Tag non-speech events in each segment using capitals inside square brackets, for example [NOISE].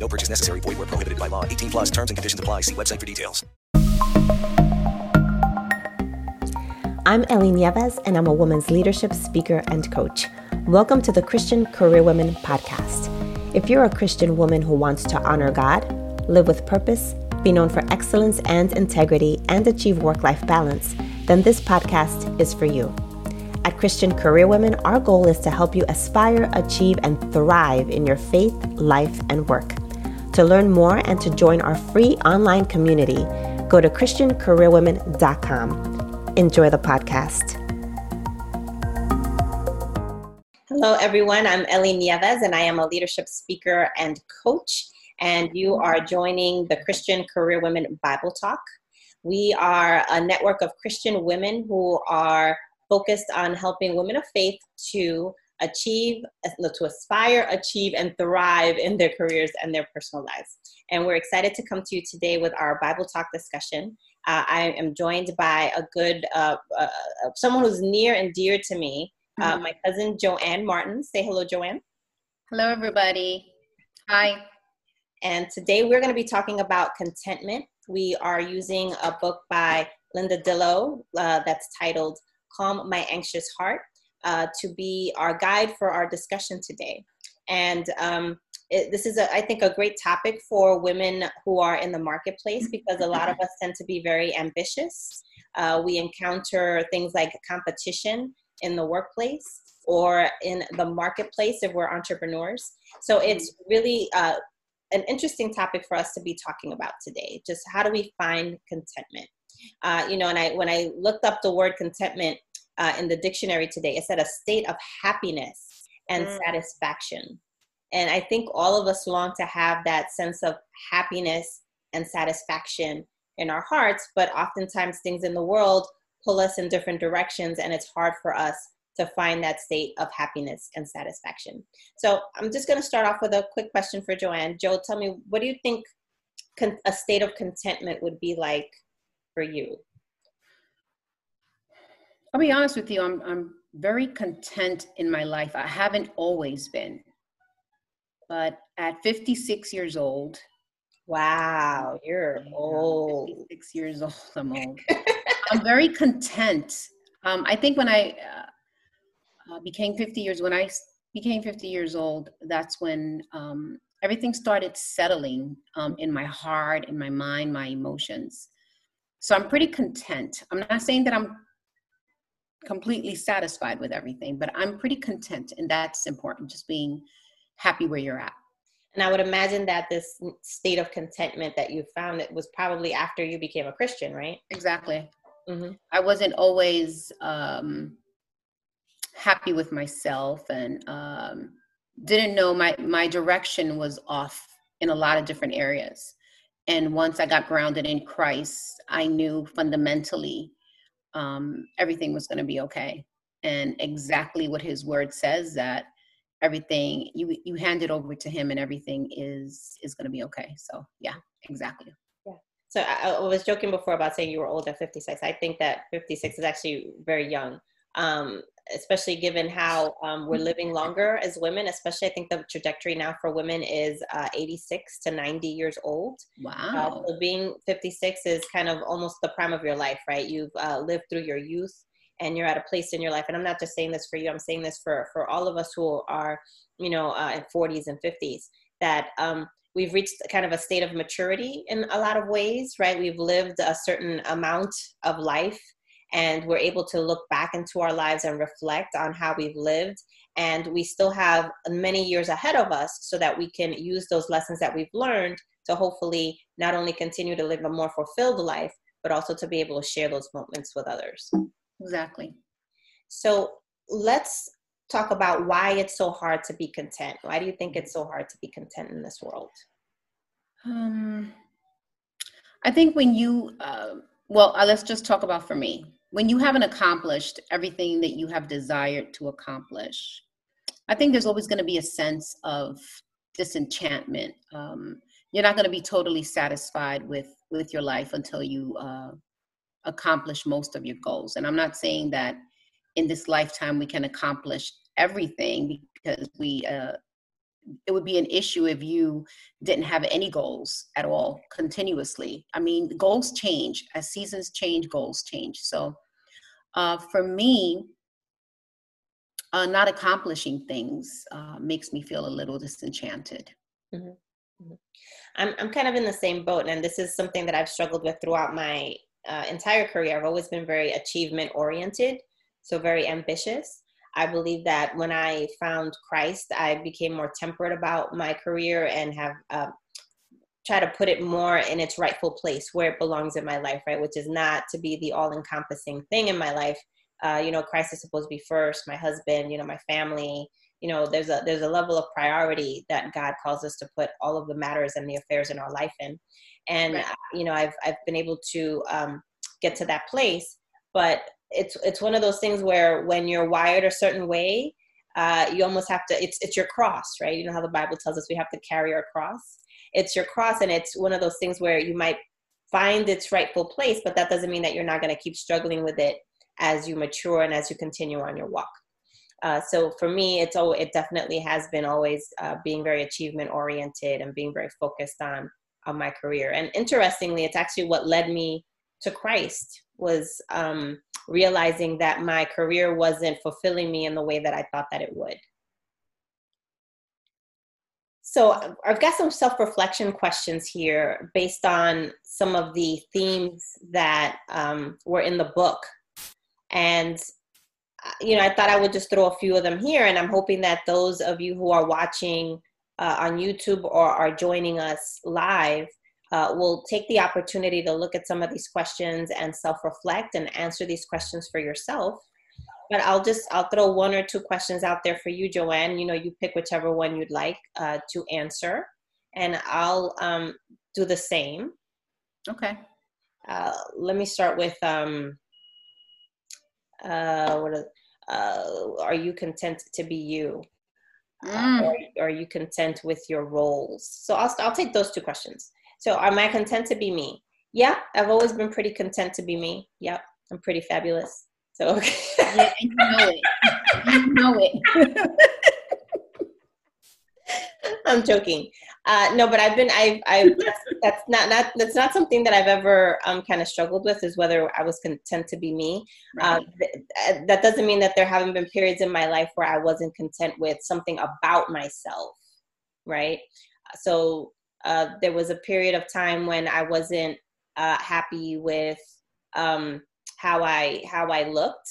No purchase necessary. Void where prohibited by law. 18 plus terms and conditions apply. See website for details. I'm Ellie Nieves, and I'm a women's leadership speaker and coach. Welcome to the Christian Career Women podcast. If you're a Christian woman who wants to honor God, live with purpose, be known for excellence and integrity, and achieve work life balance, then this podcast is for you. At Christian Career Women, our goal is to help you aspire, achieve, and thrive in your faith, life, and work. To learn more and to join our free online community, go to ChristianCareerWomen.com. Enjoy the podcast. Hello, everyone. I'm Ellie Nieves, and I am a leadership speaker and coach. And you are joining the Christian Career Women Bible Talk. We are a network of Christian women who are focused on helping women of faith to achieve, to aspire, achieve, and thrive in their careers and their personal lives. And we're excited to come to you today with our Bible Talk discussion. Uh, I am joined by a good, uh, uh, someone who's near and dear to me, uh, mm-hmm. my cousin Joanne Martin. Say hello, Joanne. Hello, everybody. Hi. And today we're going to be talking about contentment. We are using a book by Linda Dillow uh, that's titled Calm My Anxious Heart uh, to be our guide for our discussion today. And um, it, this is, a, I think, a great topic for women who are in the marketplace because a lot of us tend to be very ambitious. Uh, we encounter things like competition in the workplace or in the marketplace if we're entrepreneurs. So it's really uh, an interesting topic for us to be talking about today. Just how do we find contentment? Uh, you know, and I when I looked up the word contentment, uh, in the dictionary today. It said a state of happiness and mm. satisfaction. And I think all of us long to have that sense of happiness and satisfaction in our hearts, but oftentimes things in the world pull us in different directions, and it's hard for us to find that state of happiness and satisfaction. So I'm just going to start off with a quick question for Joanne. Joe, tell me, what do you think con- a state of contentment would be like for you? I'll be honest with you, I'm I'm very content in my life. I haven't always been. But at 56 years old, wow, you're old. 56 years old, I'm [LAUGHS] old. I'm very content. Um, I think when I uh, uh, became 50 years, when I became 50 years old, that's when um, everything started settling um, in my heart, in my mind, my emotions. So I'm pretty content. I'm not saying that I'm completely satisfied with everything, but I'm pretty content, and that's important. Just being happy where you're at. And I would imagine that this state of contentment that you found it was probably after you became a Christian, right? Exactly. Mm-hmm. I wasn't always um, happy with myself, and um, didn't know my my direction was off in a lot of different areas. And once I got grounded in Christ, I knew fundamentally um, everything was going to be okay. And exactly what his word says that everything you you hand it over to him and everything is is going to be okay. So yeah exactly. Yeah. So I, I, was joking before about saying you were old at 56 i think that 56 is actually very young. Um, especially given how um, we're living [LAUGHS] longer as women especially i think the trajectory now for women is uh, 86 to 90 years old. Uh, wow. uh, so being 56 is kind of almost the prime of your life right? You've uh, lived through your youth and you're at a place in your life. And i'm not just saying this for you i'm saying this for for all of us who are you know uh, in 40s and 50s that um, we've reached kind of a state of maturity in a lot of ways right? We've lived a certain amount of life and we're able to look back into our lives and reflect on how we've lived. And we still have many years ahead of us so that we can use those lessons that we've learned to hopefully not only continue to live a more fulfilled life but also to be able to share those moments with others. Exactly. So let's talk about why it's so hard to be content. Why do you think it's so hard to be content in this world? Um I think when you, uh, well, uh, let's just talk about for me. When you haven't accomplished everything that you have desired to accomplish, I think there's always going to be a sense of disenchantment. Um, you're not going to be totally satisfied with with your life until you uh, accomplish most of your goals. And I'm not saying that in this lifetime we can accomplish everything because we uh, it would be an issue if you didn't have any goals at all continuously. I mean, goals change as seasons change, goals change. So, uh, for me, uh, not accomplishing things uh, makes me feel a little disenchanted. Mm-hmm. Mm-hmm. I'm I'm kind of in the same boat, and this is something that I've struggled with throughout my uh, entire career. I've always been very achievement oriented, so very ambitious. I believe that when I found Christ, I became more temperate about my career and have uh, tried to put it more in its rightful place where it belongs in my life, right? Which is not to be the all encompassing thing in my life. Uh, you know, Christ is supposed to be first, my husband, you know, my family. You know, there's a there's a level of priority that God calls us to put all of the matters and the affairs in our life in, and right. you know, I've I've been able to um, get to that place, but it's it's one of those things where when you're wired a certain way uh, you almost have to it's it's your cross right? You know how the bible tells us we have to carry our cross? It's your cross and it's one of those things where you might find its rightful place but that doesn't mean that you're not going to keep struggling with it as you mature and as you continue on your walk. Uh, so for me it's oh it definitely has been always uh, being very achievement oriented and being very focused on on my career. And interestingly it's actually what led me to christ was um, realizing that my career wasn't fulfilling me in the way that I thought that it would. So I've got some self-reflection questions here based on some of the themes that um, were in the book, and uh, you know I thought I would just throw a few of them here, and I'm hoping that those of you who are watching uh, on YouTube or are joining us live uh, we'll take the opportunity to look at some of these questions and self-reflect and answer these questions for yourself. But i'll just i'll throw one or two questions out there for you joanne. You know you pick whichever one you'd like uh, to answer. And i'll um, do the same. Okay. Uh, let me start with um, uh, what are, uh, are you content to be you? Uh, mm. or, are you content with your roles? So I'll, I'll take those two questions so am I content to be me? Yeah, I've always been pretty content to be me. Yep, I'm pretty fabulous. So [LAUGHS] okay. yeah, and you know it. You know it. [LAUGHS] I'm joking. Uh, no, but I've been I've I that's, that's, not not that's not something that I've ever um kind of struggled with is whether I was content to be me. Right. Uh, th- uh, that doesn't mean that there haven't been periods in my life where I wasn't content with something about myself, right? So uh, there was a period of time when I wasn't uh, happy with um, how I how I looked.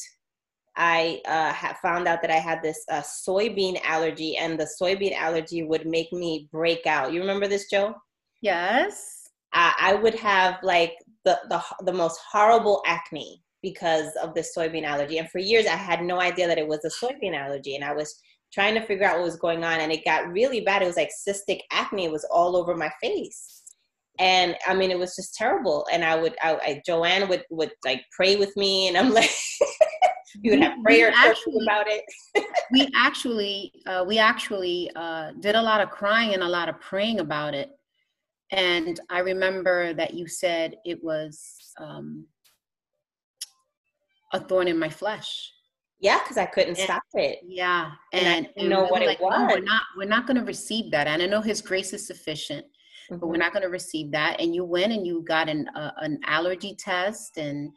I uh, found out that I had this uh, soybean allergy, and the soybean allergy would make me break out. You remember this, Joe? Yes. I, I would have like the, the the most horrible acne because of this soybean allergy, and for years I had no idea that it was a soybean allergy, and I was trying to figure out what was going on and it got really bad. It was like cystic acne it was all over my face. And i mean it was just terrible. And i would I, I joanne would would like pray with me and i'm like [LAUGHS] you would have prayer actually, about it. [LAUGHS] we actually uh, we actually uh, did a lot of crying and a lot of praying about it. And i remember that you said it was um, a thorn in my flesh yeah, because I couldn't and, stop it. Yeah, and, and I didn't know what like, it was. No, we're not. We're not going to receive that. And I know His grace is sufficient, mm-hmm. but we're mm-hmm. not going to receive that. And you went and you got an uh, an allergy test, and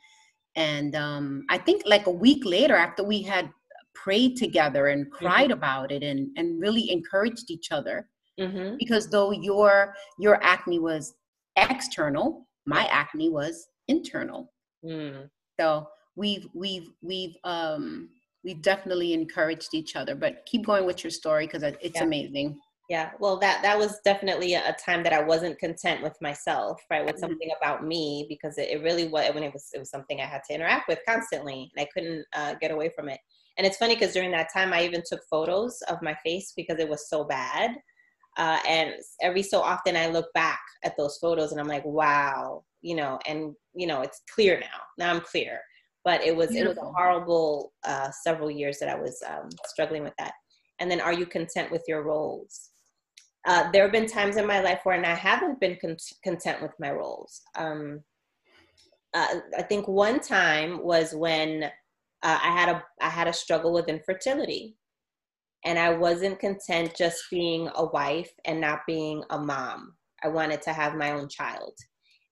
and um, I think like a week later, after we had prayed together and cried mm-hmm. about it, and and really encouraged each other, mm-hmm. because though your your acne was external, my acne was internal. Mm. So we've we've we've um we've definitely encouraged each other but keep going with your story because it's yeah. amazing yeah well that that was definitely a time that i wasn't content with myself right with mm-hmm. something about me because it, it, really was when it was it was something i had to interact with constantly and i couldn't uh, get away from it and it's funny because during that time i even took photos of my face because it was so bad uh, and every so often i look back at those photos and i'm like wow you know, and you know, it's clear now. Now I'm clear. But it was Beautiful. it was a horrible uh, several years that I was um, struggling with that. And then, are you content with your roles? Uh, there have been times in my life where I haven't been con- content with my roles. Um, uh, I think one time was when uh, I had a I had a struggle with infertility, and I wasn't content just being a wife and not being a mom. I wanted to have my own child,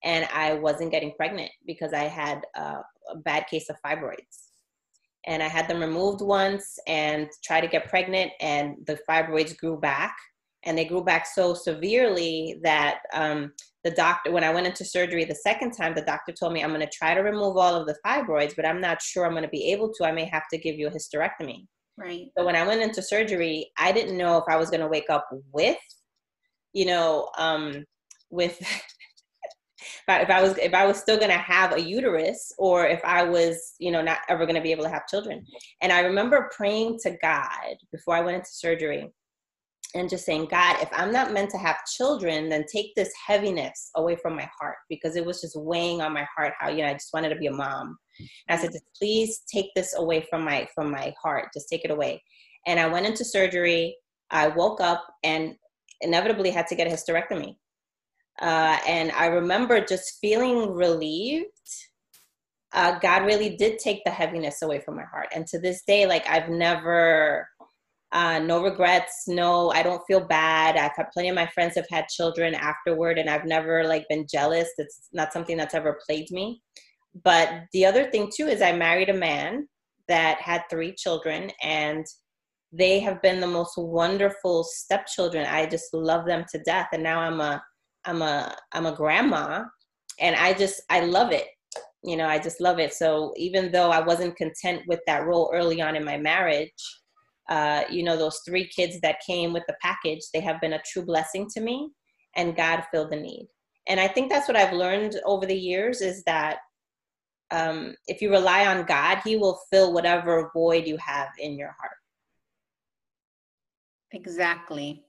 and I wasn't getting pregnant because I had a, a bad case of fibroids. And I had them removed once and tried to get pregnant, and the fibroids grew back and they grew back so severely that um, the doctor when i went into surgery the second time the doctor told me i'm going to try to remove all of the fibroids but i'm not sure i'm going to be able to. I may have to give you a hysterectomy. Right. So when i went into surgery i didn't know if i was going to wake up with you know um with if I was if I was still gonna have a uterus or if I was, you know, not ever gonna be able to have children. And I remember praying to God before I went into surgery and just saying, God, if I'm not meant to have children, then take this heaviness away from my heart because it was just weighing on my heart how, you know, I just wanted to be a mom. And I said, just please take this away from my from my heart. Just take it away. And I went into surgery. I woke up and inevitably had to get a hysterectomy. Uh, and I remember just feeling relieved. Uh, God really did take the heaviness away from my heart. And to this day, like I've never uh, no regrets no i don't feel bad. I've had plenty of my friends have had children afterward and i've never like been jealous. It's not something that's ever plagued me. But the other thing too is i married a man that had three children and they have been the most wonderful stepchildren. I just love them to death. And now i'm a i'm a i'm a grandma and i just i love it you know i just love it so even though i wasn't content with that role early on in my marriage uh, you know, those three kids that came with the package, they have been a true blessing to me, and God filled the need. And I think that's what I've learned over the years is that um, if you rely on God, He will fill whatever void you have in your heart. Exactly.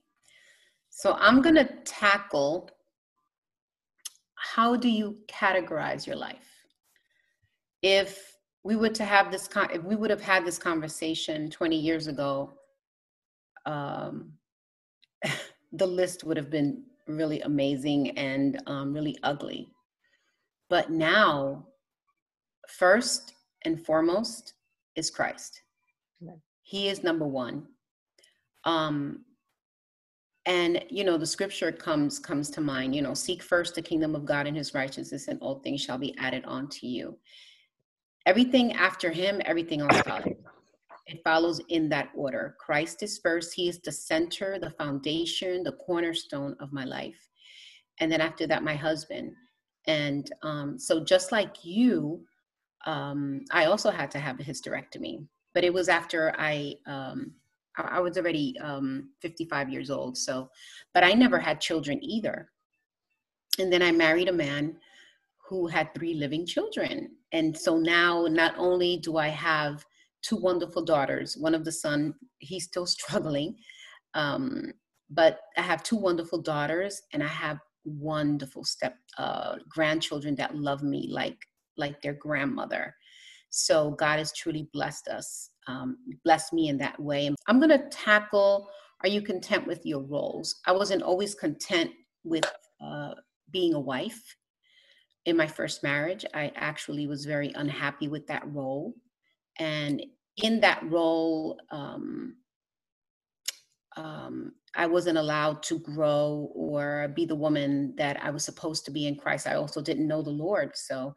So I'm going to tackle how do you categorize your life? If we would to have this con- if we would have had this conversation 20 years ago um, [LAUGHS] the list would have been really amazing and um, really ugly. But now first and foremost is christ. He is number one. Um, and you know the scripture comes comes to mind you know seek first the kingdom of god and his righteousness and all things shall be added on to you everything after him, everything else follows. It follows in that order. Christ is first. He is the center, the foundation, the cornerstone of my life. And then after that, my husband. And um, so, just like you, um, I also had to have a hysterectomy, but it was after I um, I was already um, 55 years old. So, but I never had children either. And then I married a man who had three living children. And so now not only do I have two wonderful daughters, one of the son, he's still [LAUGHS] struggling, um, but I have two wonderful daughters and I have wonderful step uh, grandchildren that love me like like their grandmother. So God has truly blessed us, um, blessed me in that way. I'm going to tackle: Are you content with your roles? I wasn't always content with uh, being a wife in my first marriage, I actually was very unhappy with that role. And in that role, um, um, I wasn't allowed to grow or be the woman that I was supposed to be in Christ. I also didn't know the Lord. So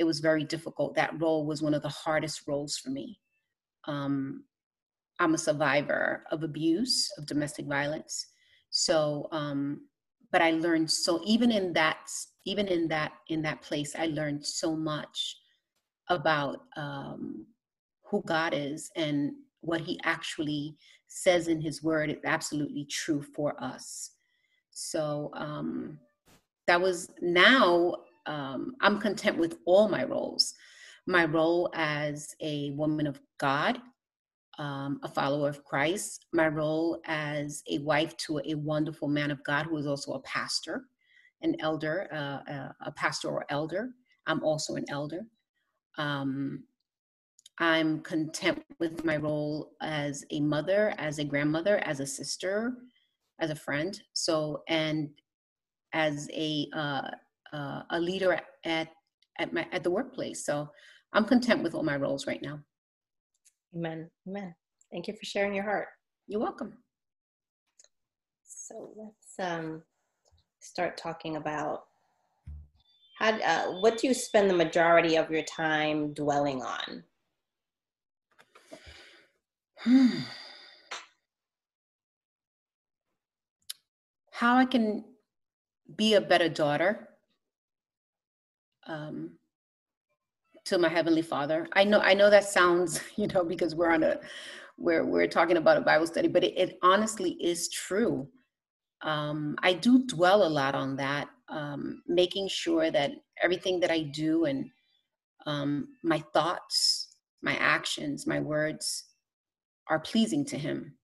it was very difficult. That role was one of the hardest roles for me. Um, I'm a survivor of abuse, of domestic violence. So, um, but I learned so even in that even in that in that place i learned so much about um, who god is and what he actually says in his word is absolutely true for us so um, that was now um, i'm content with all my roles my role as a woman of god um, a follower of christ my role as a wife to a wonderful man of god who is also a pastor an elder, uh, uh a pastoral elder. I'm also an elder. Um, I'm content with my role as a mother, as a grandmother, as a sister, as a friend. So, and as a uh, uh, a leader at at my at the workplace. So, I'm content with all my roles right now. Amen. Amen. Thank you for sharing your heart. You're welcome. So let's um, start talking about how. Uh, what do you spend the majority of your time dwelling on? Hmm. [SIGHS] How I can be a better daughter um, to my heavenly Father. I know I know that sounds, [LAUGHS] you know, because we're on a we're we're talking about a Bible study, but it, it honestly is true. Um, I do dwell a lot on that, um, making sure that everything that I do and um, my thoughts, my actions, my words are pleasing to him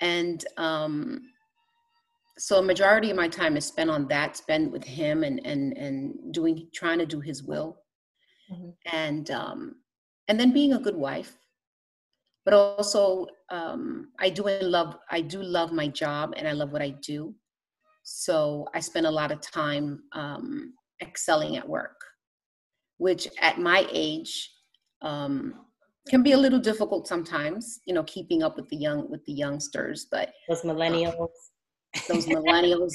and um, so a majority of my time is spent on that spent with him and and and doing trying to do his will mm-hmm. and um, and then being a good wife but also um, i do love i do love my job and i love what i do so i spend a lot of time um, excelling at work which at my age um, can be a little difficult sometimes, you know, keeping up with the young with the youngsters. But those millennials, um, those millennials.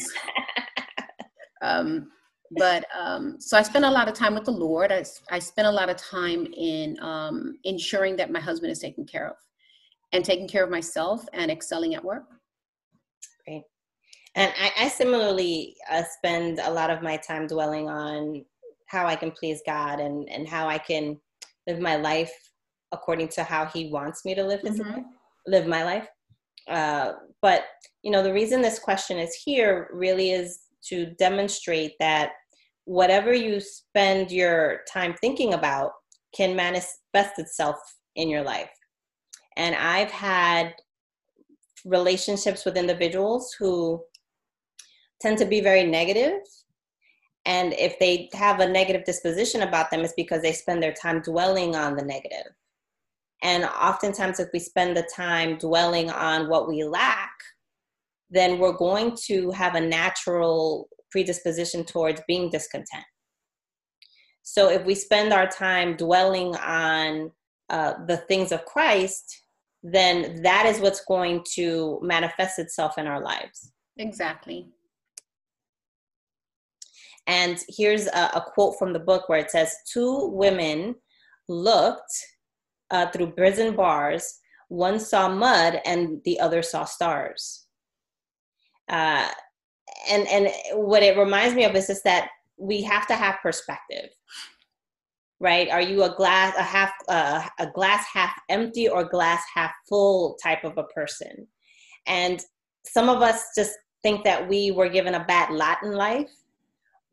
um, but um, so I spend a lot of time with the Lord. I, I spend a lot of time in um, ensuring that my husband is taken care of, and taking care of myself and excelling at work. Great. And I, I similarly uh, spend a lot of my time dwelling on how I can please God and and how I can live my life according to how he wants me to live his mm-hmm. life, live my life. Uh, but you know, the reason this question is here really is to demonstrate that whatever you spend your time thinking about can manifest itself in your life. And I've had relationships with individuals who tend to be very negative and if they have a negative disposition about them it's because they spend their time dwelling on the negative and oftentimes, if we spend the time dwelling on what we lack, then we're going to have a natural predisposition towards being discontent. So, if we spend our time dwelling on uh, the things of Christ, then that is what's going to manifest itself in our lives. Exactly. And here's a, a quote from the book where it says Two women looked uh, through prison bars. One saw mud and the other saw stars. Uh, and and what it reminds me of is just that we have to have perspective right are you a glass a half uh, a glass half empty or glass half full type of a person and some of us just think that we were given a bad lot in life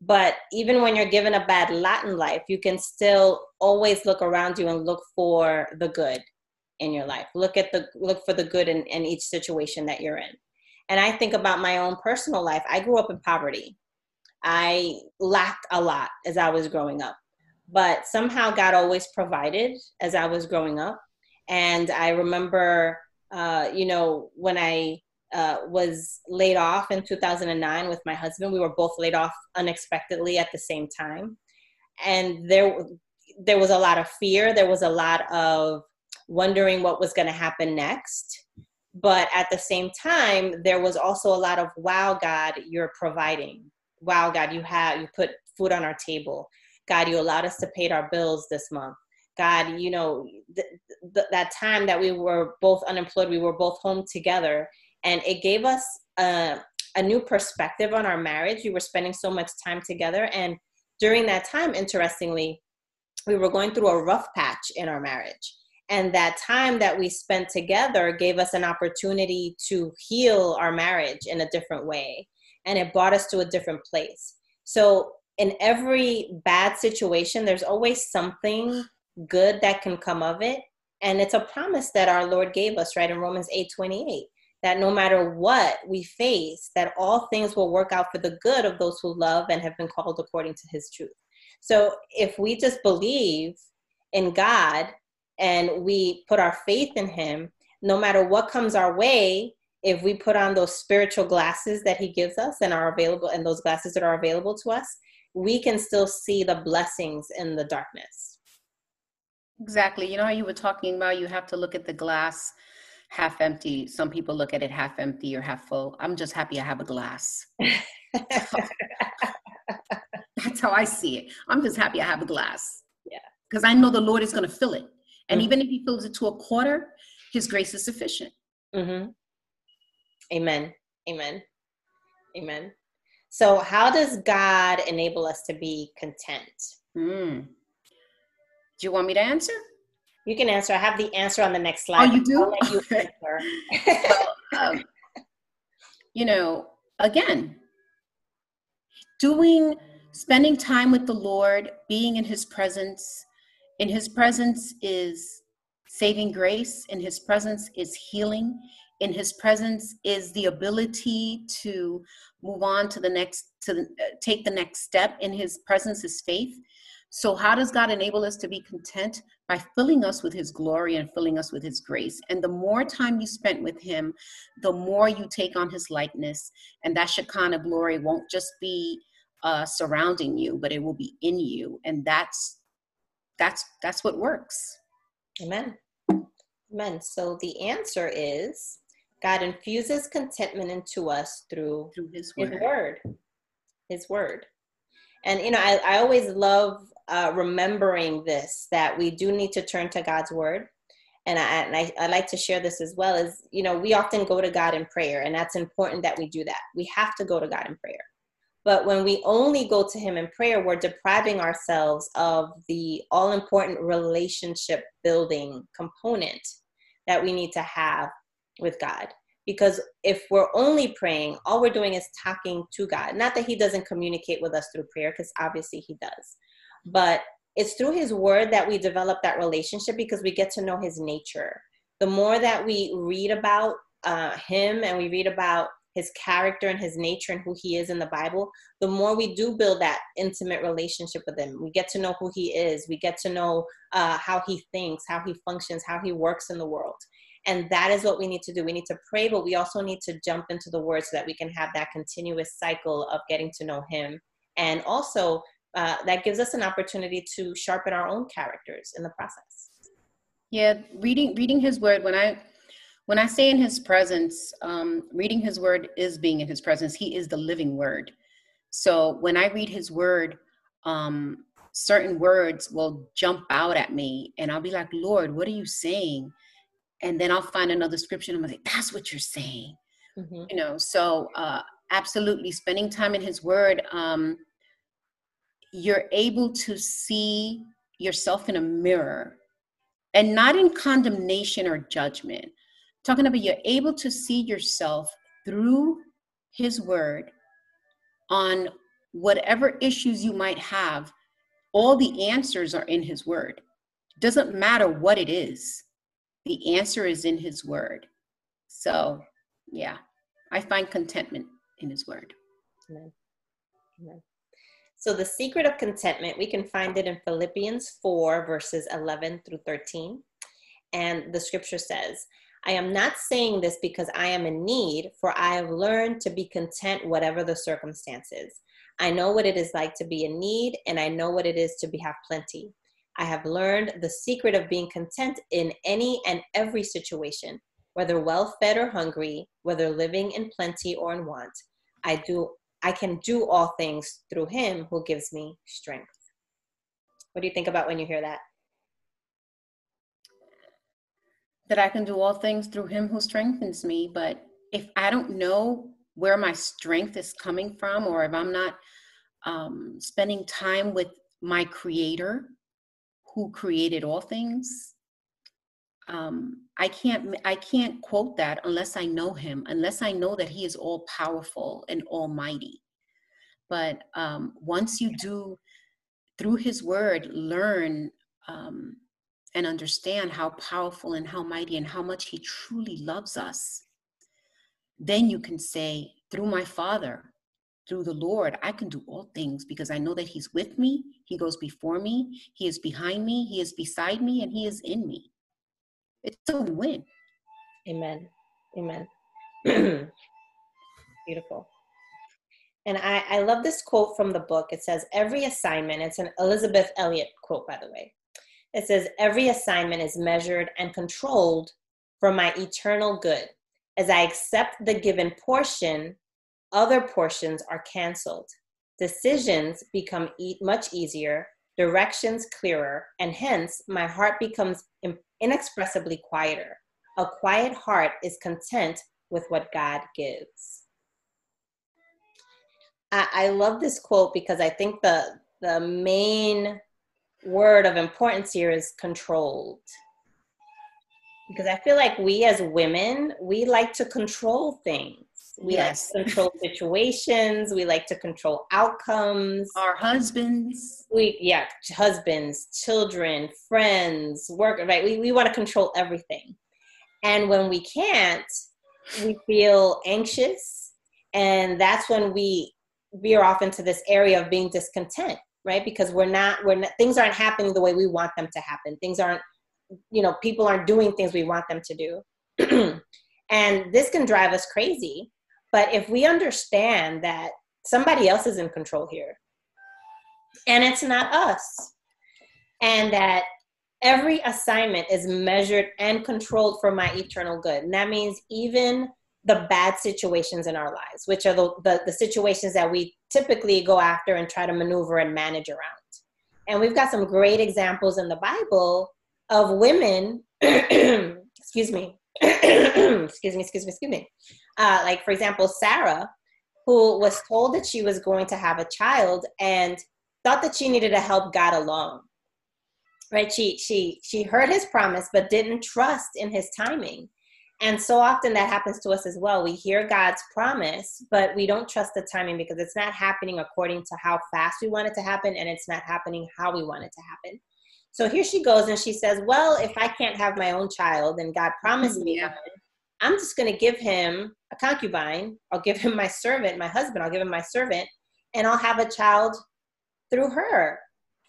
but even when you're given a bad latin life you can still always look around you and look for the good in your life. Look at the look for the good in, in each situation that you're in. And i think about my own personal life. I grew up in poverty. I lacked a lot as i was growing up. But somehow god always provided as i was growing up. And i remember uh, you know when i uh, was laid off in 2009 with my husband. We were both laid off unexpectedly at the same time, and there there was a lot of fear. There was a lot of wondering what was going to happen next. But at the same time, there was also a lot of wow, God, you're providing. Wow, God, you have you put food on our table. God, you allowed us to pay our bills this month. God, you know, th- th- that time that we were both unemployed, we were both home together and it gave us a, a new perspective on our marriage. We were spending so much time together, and during that time, interestingly, we were going through a rough patch in our marriage. And that time that we spent together gave us an opportunity to heal our marriage in a different way. And it brought us to a different place. So, in every bad situation, there's always something good that can come of it. And it's a promise that our Lord gave us, right, in Romans 8 28 that no matter what we face, that all things will work out for the good of those who love and have been called according to his truth. So if we just believe in God and we put our faith in him, no matter what comes our way, if we put on those spiritual glasses that he gives us and are available and those glasses that are available to us, we can still see the blessings in the darkness. Exactly. You know how you were talking about you have to look at the glass half empty. Some people look at it half empty or half full. I'm just happy I have a glass. [LAUGHS] That's how I see it. I'm just happy I have a glass. Yeah. Because I know the Lord is going to fill it. And mm-hmm. even if He fills it to a quarter, His grace is sufficient. Mm-hmm. Amen. Amen. Amen. So, how does God enable us to be content? Mm. Do you want me to answer? You can answer. I have the answer on the next slide. Oh, you do? You, okay. um, you know, again, doing, spending time with the Lord, being in His presence. In His presence is saving grace. In His presence is healing. In His presence is the ability to move on to the next, to uh, take the next step. In His presence is faith. So, how does God enable us to be content? By filling us with His glory and filling us with His grace. And the more time you spent with Him, the more you take on His likeness. And that Shekinah glory won't just be uh, surrounding you, but it will be in you. And that's that's that's what works. Amen. Amen. So the answer is God infuses contentment into us through, through his, word. his word. His word. And you know, I, I always love uh, remembering this that we do need to turn to God's word. And I, and I, I like to share this as well is, you know, we often go to God in prayer, and that's important that we do that. We have to go to God in prayer. But when we only go to Him in prayer, we're depriving ourselves of the all important relationship building component that we need to have with God because if we're only praying all we're doing is talking to god not that he doesn't communicate with us through prayer because obviously he does but it's through his word that we develop that relationship because we get to know his nature the more that we read about uh, him and we read about his character and his nature and who he is in the bible the more we do build that intimate relationship with him we get to know who he is we get to know uh, how he thinks how he functions how he works in the world and that is what we need to do. We need to pray, but we also need to jump into the word so that we can have that continuous cycle of getting to know Him. And also, uh, that gives us an opportunity to sharpen our own characters in the process. Yeah, reading reading His word. When I when I say in His presence, um, reading His word is being in His presence. He is the living Word. So when I read His word, um, certain words will jump out at me, and I'll be like, "Lord, what are you saying?" and then I'll find another scripture and I'm like, that's what you're saying. Mm-hmm. You know, so uh, absolutely spending time in his word, um, you're able to see yourself in a mirror and not in condemnation or judgment. Talking about you're able to see yourself through his word on whatever issues you might have. All the answers are in his word. Doesn't matter what it is the answer is in his word. So, yeah, I find contentment in his word. Amen. Amen. So, the secret of contentment, we can find it in Philippians 4, verses 11 through 13. And the scripture says, I am not saying this because I am in need, for I have learned to be content whatever the circumstances. I know what it is like to be in need, and I know what it is to be, have plenty. I have learned the secret of being content in any and every situation, whether well fed or hungry, whether living in plenty or in want. I do I can do all things through him who gives me strength. What do you think about when you hear that? That I can do all things through him who strengthens me, but if I don't know where my strength is coming from, or if I'm not um, spending time with my creator, who created all things um, i can't i can't quote that unless i know him unless i know that he is all powerful and almighty but um, once you do through his word learn um, and understand how powerful and how mighty and how much he truly loves us then you can say, through my Father, through the Lord, I can do all things because I know that He's with me, He goes before me, He is behind me, He is beside me, and He is in me. It's a win. Amen. Amen. [CLEARS THROAT] Beautiful. And I, I love this quote from the book. It says, Every assignment, it's an Elisabeth Elliot quote, by the way. It says, Every assignment is measured and controlled for my eternal good. As I accept the given portion, other portions are canceled. Decisions become e- much easier, directions clearer, and hence my heart becomes inexpressibly quieter. A quiet heart is content with what God gives. I, I love this quote because I think the the main word of importance here is controlled because I feel like we as women, we like to control things. We yes. like to control situations. We like to control outcomes. Our husbands. We yeah, husbands, children, friends, work. Right. We we want to control everything, and when we can't, we feel anxious, and that's when we veer off into this area of being discontent. Right, because we're not we're not, things aren't happening the way we want them to happen. Things aren't you know people aren't doing things we want them to do [CLEARS THROAT] and this can drive us crazy but if we understand that somebody else is in control here and it's not us and that every assignment is measured and controlled for my eternal good and that means even the bad situations in our lives which are the, the, the situations that we typically go after and try to maneuver and manage around. And we've got some great examples in the bible of women, [CLEARS THROAT] excuse me, [COUGHS] excuse me, excuse me, excuse me. Uh, like, for example, Sarah, who was told that she was going to have a child and thought that she needed to help God alone. Right? She she she heard his promise but didn't trust in his timing. And so often that happens to us as well. We hear God's promise, but we don't trust the timing because it's not happening according to how fast we want it to happen and it's not happening how we want it to happen. So here she goes and she says, Well, if I can't have my own child and God promised mm-hmm, me, yeah. I'm just going to give him a concubine. I'll give him my servant, my husband, I'll give him my servant, and I'll have a child through her.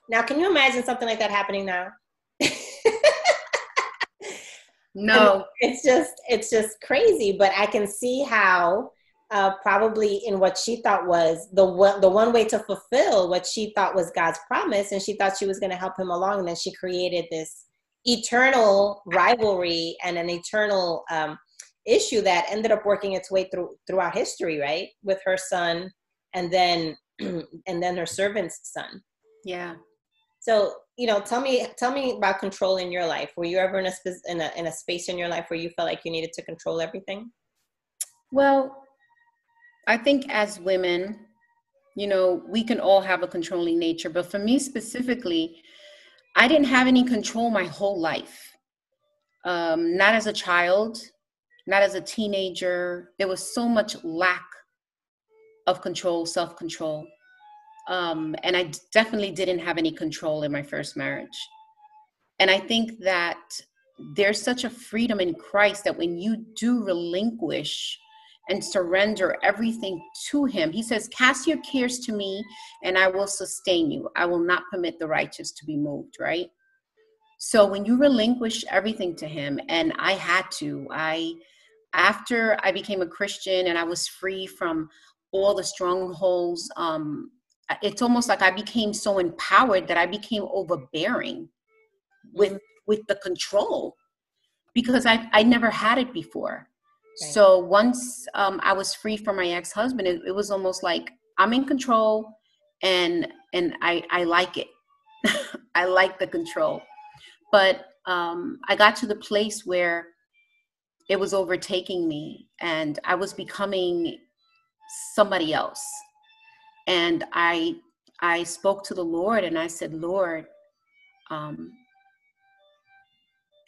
Now, can you imagine something like that happening now? [LAUGHS] no. it's just it's just crazy, but I can see how uh, probably in what she thought was the one, the one way to fulfill what she thought was God's promise, and she thought she was going to help him along. And then she created this eternal rivalry and an eternal um, issue that ended up working its way through throughout history, right? With her son, and then [CLEARS THROAT] and then her servant's son. Yeah. So you know, tell me tell me about control in your life. Were you ever in a, in a in a space in your life where you felt like you needed to control everything? Well, I think as women, you know, we can all have a controlling nature, but for me specifically, I didn't have any control my whole life. Um, not as a child, not as a teenager. There was so much lack of control, self control. Um, and I definitely didn't have any control in my first marriage. And I think that there's such a freedom in Christ that when you do relinquish and surrender everything to him. He says, Cast your cares to me, and I will sustain you. I will not permit the righteous to be moved, right? So when you relinquish everything to him, and I had to, I, after I became a Christian and I was free from all the strongholds, um, it's almost like I became so empowered that I became overbearing with with the control because I I never had it before. So once um, I was free from my ex-husband, it, it, was almost like I'm in control, and and I I like it. [LAUGHS] I like the control, but um, I got to the place where it was overtaking me, and I was becoming somebody else. And I I spoke to the Lord, and I said, Lord. Um,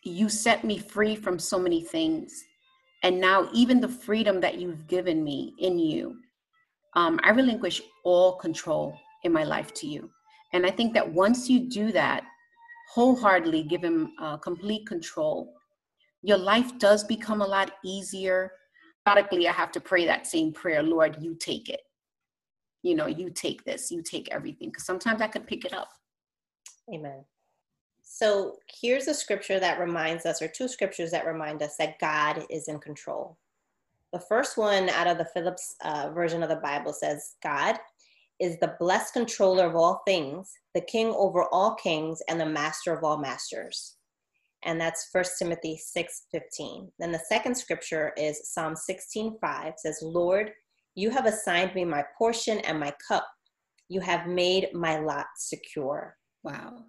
you set me free from so many things and now, even the freedom that you've given me in you, um, I relinquish all control in my life to you. And I think that once you do that, wholeheartedly give him uh, complete control, your life does become a lot easier. periodically I have to pray that same prayer, Lord, you take it. You know, you take this, you take everything. Because sometimes I could pick it up. Amen. So here's a scripture that reminds us, or two scriptures that remind us that God is in control. The first one out of the Phillips uh, version of the Bible says, God is the blessed controller of all things, the king over all kings, and the master of all masters. And that's 1 Timothy 6 15. Then the second scripture is Psalm 16 5 says, Lord, you have assigned me my portion and my cup. You have made my lot secure. Wow.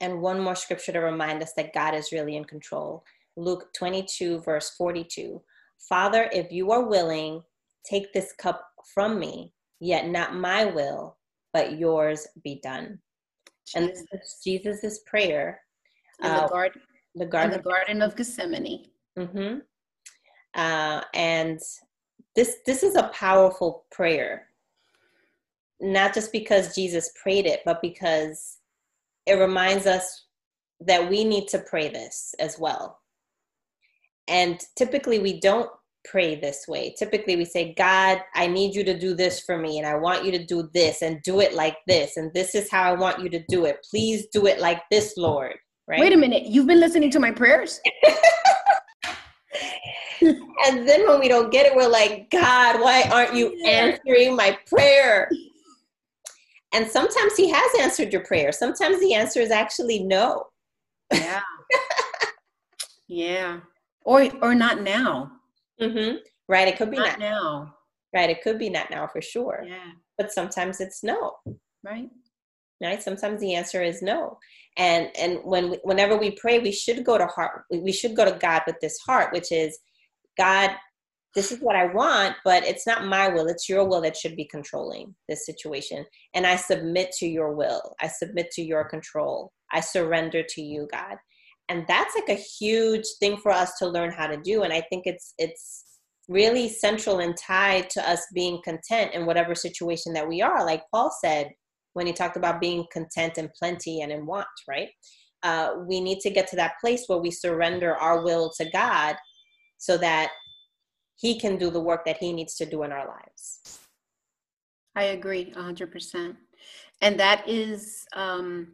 And one more scripture to remind us that God is really in control. Luke 22, verse 42. Father, if you are willing, take this cup from me, yet not my will, but yours be done. Jesus. And this is Jesus' prayer. In the, uh, garden, the garden, the Garden of Gethsemane. Mm-hmm. Uh, and this this is a powerful prayer. Not just because Jesus prayed it, but because it reminds us that we need to pray this as well. And typically we don't pray this way. Typically, we say, God, I need you to do this for me, and I want you to do this, and do it like this, and this is how I want you to do it. Please do it like this, Lord. Right? Wait a minute. You've been listening to my prayers? [LAUGHS] [LAUGHS] and then when we don't get it, we're like, God, why aren't you answering my prayer? And sometimes He has answered your prayer. Sometimes the answer is actually no. Yeah. [LAUGHS] yeah. Or or not now. Mm-hmm. Right. It could be not, not now. Right. It could be not now for sure. Yeah. But sometimes it's no. Right. Right. Sometimes the answer is no. And and when we, whenever we pray, we should go to heart. We should go to God with this heart, which is, God, this is what I want, but it's not my will. It's your will that should be controlling this situation. And I submit to your will. I submit to your control. I surrender to you, God and that's like a huge thing for us to learn how to do and i think it's it's really central and tied to us being content in whatever situation that we are like paul said when he talked about being content in plenty and in want right uh, we need to get to that place where we surrender our will to god so that he can do the work that he needs to do in our lives i agree 100% and that is um,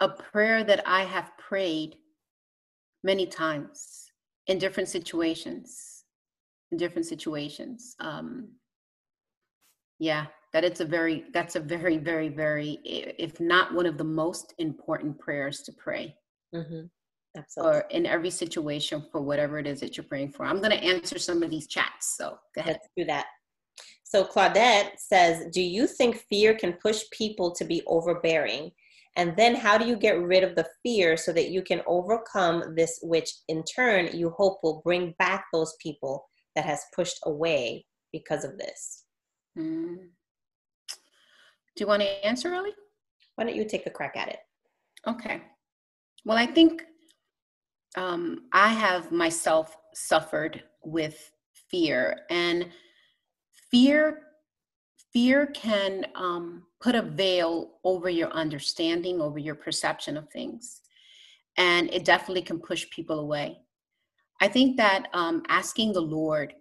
a prayer that I have prayed many times in different situations. In different situations. Um, yeah, that it's a very, that's a very, very, very, if not one of the most important prayers to pray. Mm-hmm. Absolutely. Or in every situation for whatever it is that you're praying for. I'm going to answer some of these chats. So go ahead. Let's do that. So Claudette says, Do you think fear can push people to be overbearing? And then how do you get rid of the fear so that you can overcome this, which in turn you hope will bring back those people that has pushed away because of this? Mm. Do you want to answer, Ellie? Why don't you take a crack at it? Okay. Well, I think um, I have myself suffered with fear, and fear fear can um, put a veil over your understanding, over your perception of things. And it definitely can push people away. I think that um, asking the Lord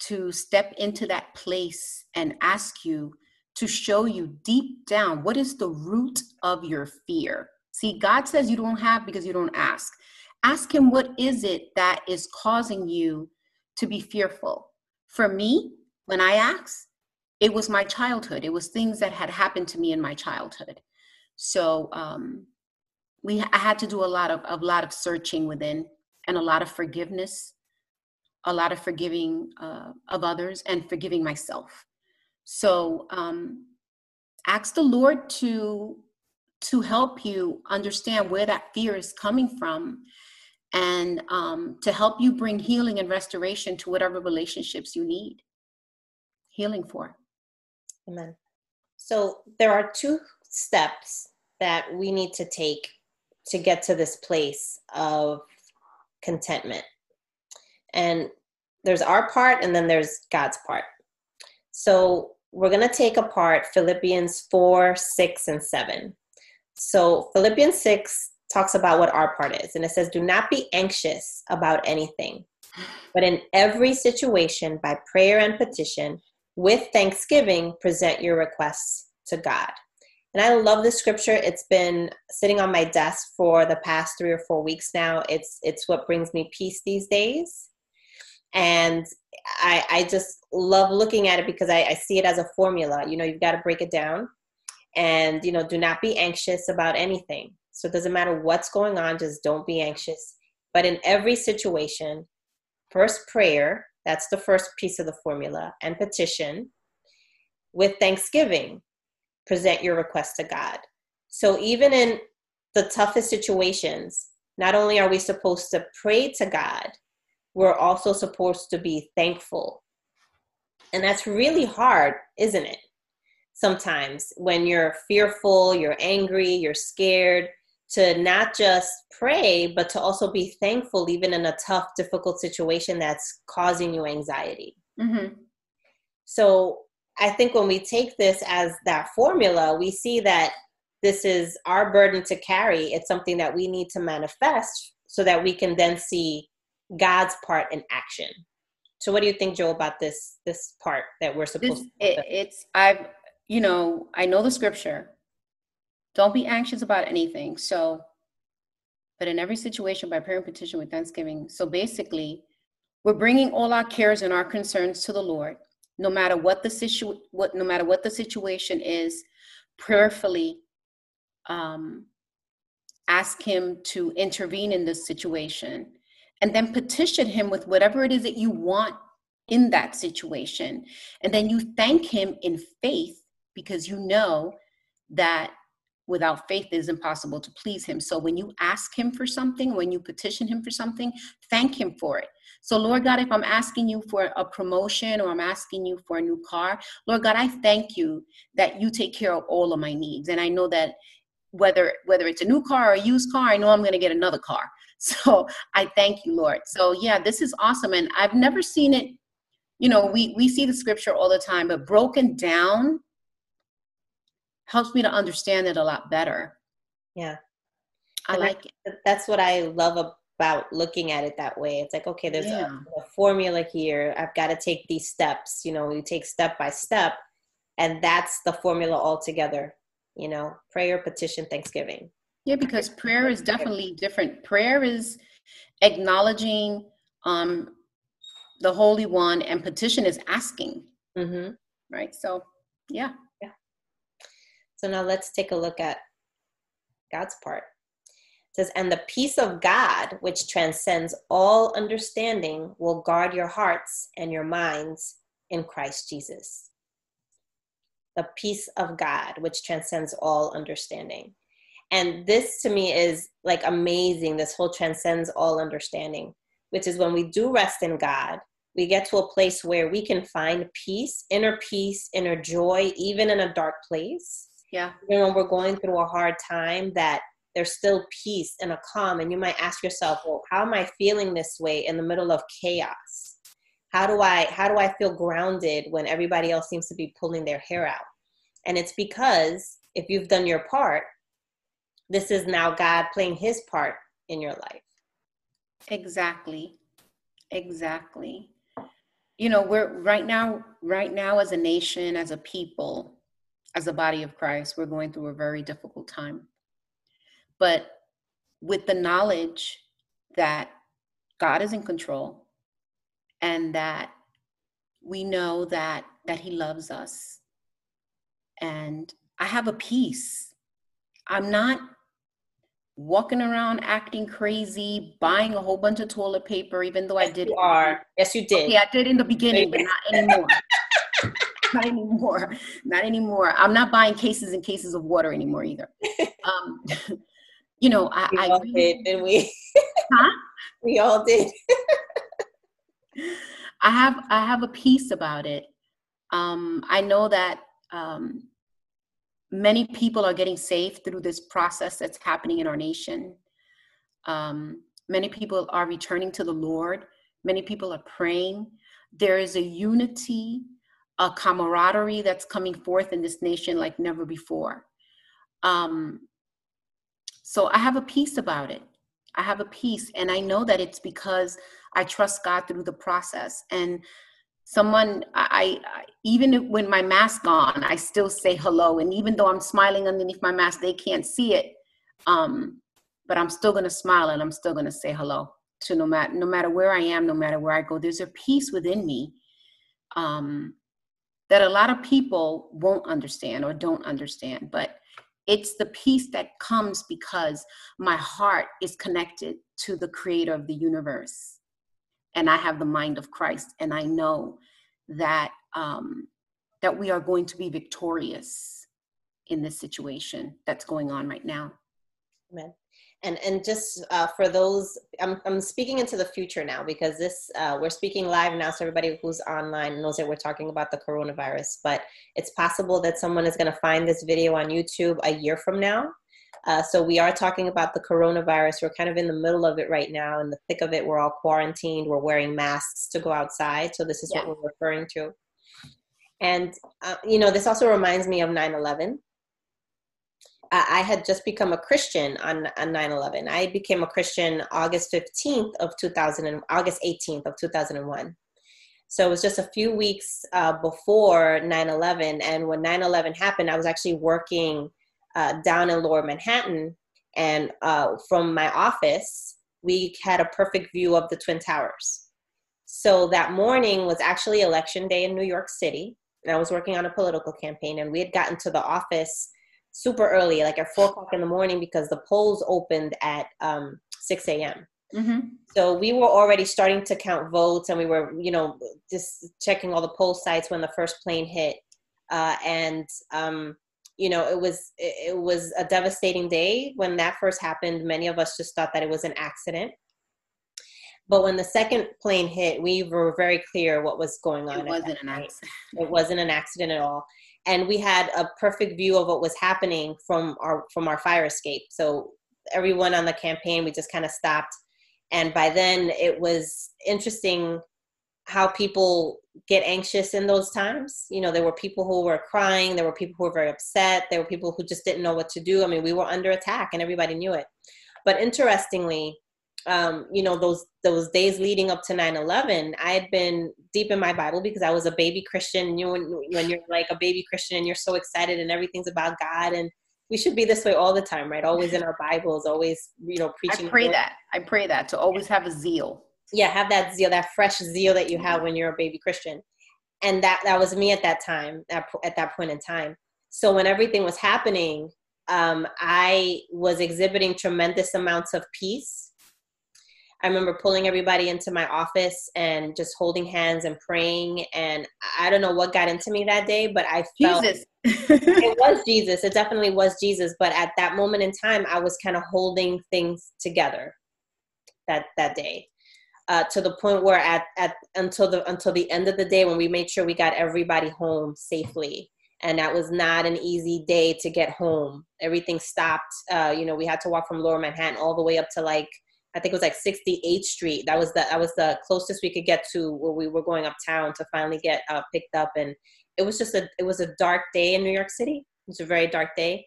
to step into that place and ask you to show you deep down what is the root of your fear. See, God says you don't have because you don't ask. Ask Him what is it that is causing you to be fearful. For me, when I ask, it was my childhood. It was things that had happened to me in my childhood. So um, we I had to do a lot of a lot of searching within and a lot of forgiveness, a lot of forgiving uh, of others and forgiving myself. So um, ask the Lord to to help you understand where that fear is coming from and um, to help you bring healing and restoration to whatever relationships you need healing for. Amen. So there are two steps that we need to take to get to this place of contentment. And there's our part and then there's God's part. So we're going to take apart Philippians 4, 6, and 7. So Philippians 6 talks about what our part is. And it says, Do not be anxious about anything, But in every situation, by prayer and petition, with thanksgiving, present your requests to God. And I love this scripture. It's been sitting on my desk for the past three or four weeks now. It's it's what brings me peace these days. And I, I just love looking at it because I, I see it as a formula. You know, you've got to break it down and, you know, do not be anxious about anything. So it doesn't matter what's going on, just don't be anxious. But in every situation, first prayer, that's the first piece of the formula, and petition with thanksgiving, present your request to God. So even in the toughest situations, not only are we supposed to pray to God, we're also supposed to be thankful. And that's really hard, isn't it? Sometimes when you're fearful, you're angry, you're scared, to not just pray, but to also be thankful, even in a tough, difficult situation that's causing you anxiety. Mm-hmm. So I think when we take this as that formula, we see that this is our burden to carry. It's something that we need to manifest so that we can then see God's part in action. So, what do you think, Joe, about this this part that we're supposed? This, to? It, it's I've you know I know the scripture. Don't be anxious about anything. So, but in every situation, by prayer and petition with thanksgiving. So basically, we're bringing all our cares and our concerns to the Lord, no matter what the situ what no matter what the situation is. Prayerfully, um, ask Him to intervene in this situation and then petition him with whatever it is that you want in that situation. And then you thank him in faith because you know that without faith it is impossible to please him. So when you ask him for something, when you petition him for something, thank him for it. So, Lord God, if I'm asking you for a promotion or I'm asking you for a new car, Lord God, I thank you that you take care of all of my needs. And I know that whether whether it's a new car or a used car, I know I'm going to get another car. [LAUGHS] So I thank you, Lord. So yeah, this is awesome. And I've never seen it, you know, we, we see the scripture all the time, but broken down helps me to understand it a lot better. Yeah. I and like it. That's what I love about looking at it that way. It's like, okay, there's yeah. a, a formula here. I've got to take these steps. You know, you take step by step, and that's the formula altogether. You know, prayer, petition, thanksgiving. Yeah, because prayer is definitely different. Prayer is acknowledging um, the Holy One, and petition is asking. Mm-hmm. Right. So, yeah. So now let's take a look at God's part. It says, and the peace of God, which transcends all understanding, will guard your hearts and your minds in Christ Jesus. The peace of God, which transcends all understanding. And this to me is like amazing. This whole transcends all understanding, which is when we do rest in God, we get to a place where we can find peace, inner peace, inner joy, even in a dark place. Yeah. Even when we're going through a hard time, that there's still peace and a calm. And you might ask yourself, well, how am I feeling this way in the middle of chaos? How do I how do I feel grounded when everybody else seems to be pulling their hair out? And it's because if you've done your part, this is now God playing his part in your life. Exactly. Exactly. You know, we're right now, right now as a nation, as a people, as a body of Christ, we're going through a very difficult time. But with the knowledge that God is in control and that we know that that he loves us and I have a peace. I'm not walking around acting crazy, buying a whole bunch of toilet paper, even though I did. You are. Yes, you did. Yeah, I did in the beginning, but not [LAUGHS] anymore. [LAUGHS] not anymore. Not anymore. I'm not buying cases and cases of water anymore either. [LAUGHS] Um, you know, I, we I all did, didn't we? [LAUGHS] huh? We all did. I have I have a piece about it. Um, I know that um, many people are getting saved through this process that's happening in our nation. Um, many people are returning to the Lord. Many people are praying. There is a unity, a camaraderie that's coming forth in this nation like never before. Um, so I have a peace about it. I have a peace. And I know that it's because I trust God through the process. And someone, I, I even when my mask on, I still say hello. And even though I'm smiling underneath my mask, they can't see it. Um, but I'm still gonna smile and I'm still gonna say hello to no matter no matter where I am, no matter where I go. There's a peace within me um, that a lot of people won't understand or don't understand. But it's the peace that comes because my heart is connected to the creator of the universe. And I have the mind of Christ. And I know that um, that we are going to be victorious in this situation that's going on right now. Amen and and just uh, for those I'm, I'm speaking into the future now because this uh, we're speaking live now so everybody who's online knows that we're talking about the coronavirus but it's possible that someone is going to find this video on youtube a year from now. Uh, so we are talking about the coronavirus. We're kind of in the middle of it right now in the thick of it. We're all quarantined. We're wearing masks to go outside so this is yeah. what we're referring to. And uh, you know this also reminds me of 9-11 I had just become a Christian on, on 9-11. I became a Christian August 15th of 2000 and August 18th of 2001. So it was just a few weeks uh, before 9-11. And when 9-11 happened, I was actually working uh, down in lower Manhattan. And uh, from my office, we had a perfect view of the Twin Towers. So that morning was actually election day in New York City. And I was working on a political campaign. And we had gotten to the office super early, like at four o'clock in the morning, because the polls opened at um, 6 a.m. Mm-hmm. So we were already starting to count votes, and we were, you know, just checking all the poll sites when the first plane hit. Uh, and um, you know, it was it was a devastating day when that first happened. Many of us just thought that it was an accident. But when the second plane hit, we were very clear what was going on. It wasn't an accident. It wasn't an accident at all and we had a perfect view of what was happening from our from our fire escape. So everyone on the campaign we just kind of stopped. And by then it was interesting how people get anxious in those times. You know there were people who were crying there were people who were very upset there were people who just didn't know what to do. I mean we were under attack and everybody knew it. But interestingly um, you know those those days leading up to 9-11 i had been deep in my bible because i was a baby christian. You when, when you're like a baby christian and you're so excited and everything's about god and we should be this way all the time right? Always in our bibles always you know preaching i pray that. I pray that to always have a zeal. Yeah have that zeal that fresh zeal that you have when you're a baby christian. And that that was me at that time at, at that point in time. So when everything was happening um, i was exhibiting tremendous amounts of peace I remember pulling everybody into my office and just holding hands and praying. And I don't know what got into me that day, but I felt it [LAUGHS] was Jesus. It definitely was Jesus. But at that moment in time, I was kind of holding things together that that day. Uh, to the point where at, at until the until the end of the day when we made sure we got everybody home safely and that was not an easy day to get home everything stopped uh, you know we had to walk from lower manhattan all the way up to like I think it was like 68th Street. That was the that was the closest we could get to where we were going uptown to finally get uh, picked up. And it was just a it was a dark day in New York City. It was a very dark day,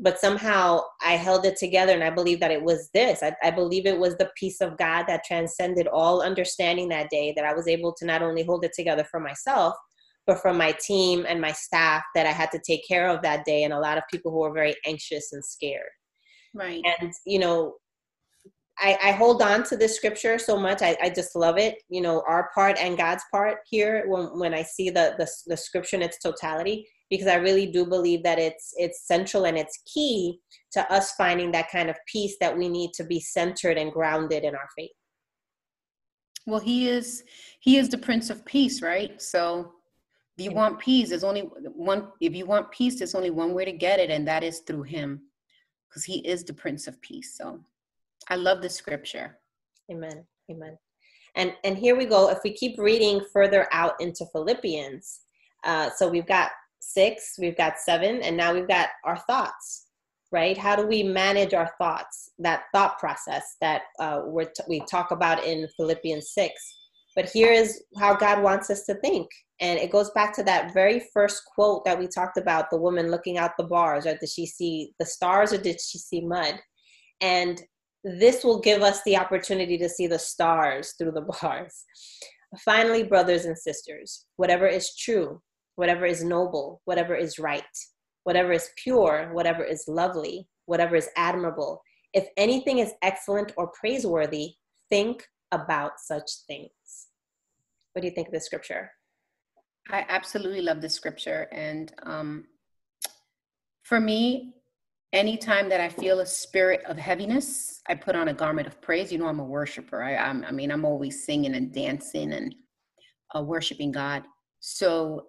but somehow I held it together, and I believe that it was this. I, I believe it was the peace of God that transcended all understanding that day. That I was able to not only hold it together for myself, but for my team and my staff that I had to take care of that day, and a lot of people who were very anxious and scared. Right. And you know, I, I, hold on to this scripture so much. I, I, just love it. You know, our part and God's part here when, when I see the, the, the scripture in its totality, because I really do believe that it's it's central and it's key to us finding that kind of peace that we need to be centered and grounded in our faith. Well, he is he is the Prince of Peace, right? So if you want peace, there's only one if you want peace, there's only one way to get it, and that is through him. Because he is the Prince of Peace. So I love the scripture. Amen. Amen. And and here we go. If we keep reading further out into Philippians, uh, so we've got six, we've got seven, and now we've got our thoughts. Right? How do we manage our thoughts? That thought process that uh, we t- we talk about in Philippians six. But here is how God wants us to think. And it goes back to that very first quote that we talked about the woman looking out the bars. Or did she see the stars or did she see mud? And this will give us the opportunity to see the stars through the [LAUGHS] bars. Finally, brothers and sisters, whatever is true, whatever is noble, whatever is right, whatever is pure, whatever is lovely, whatever is admirable, if anything is excellent or praiseworthy, think about such things. What do you think of this scripture? I absolutely love this scripture. And um, for me, anytime that I feel a spirit of heaviness, I put on a garment of praise. You know, I'm a worshiper. I, I'm, I mean, I'm always singing and dancing and uh, worshiping God. So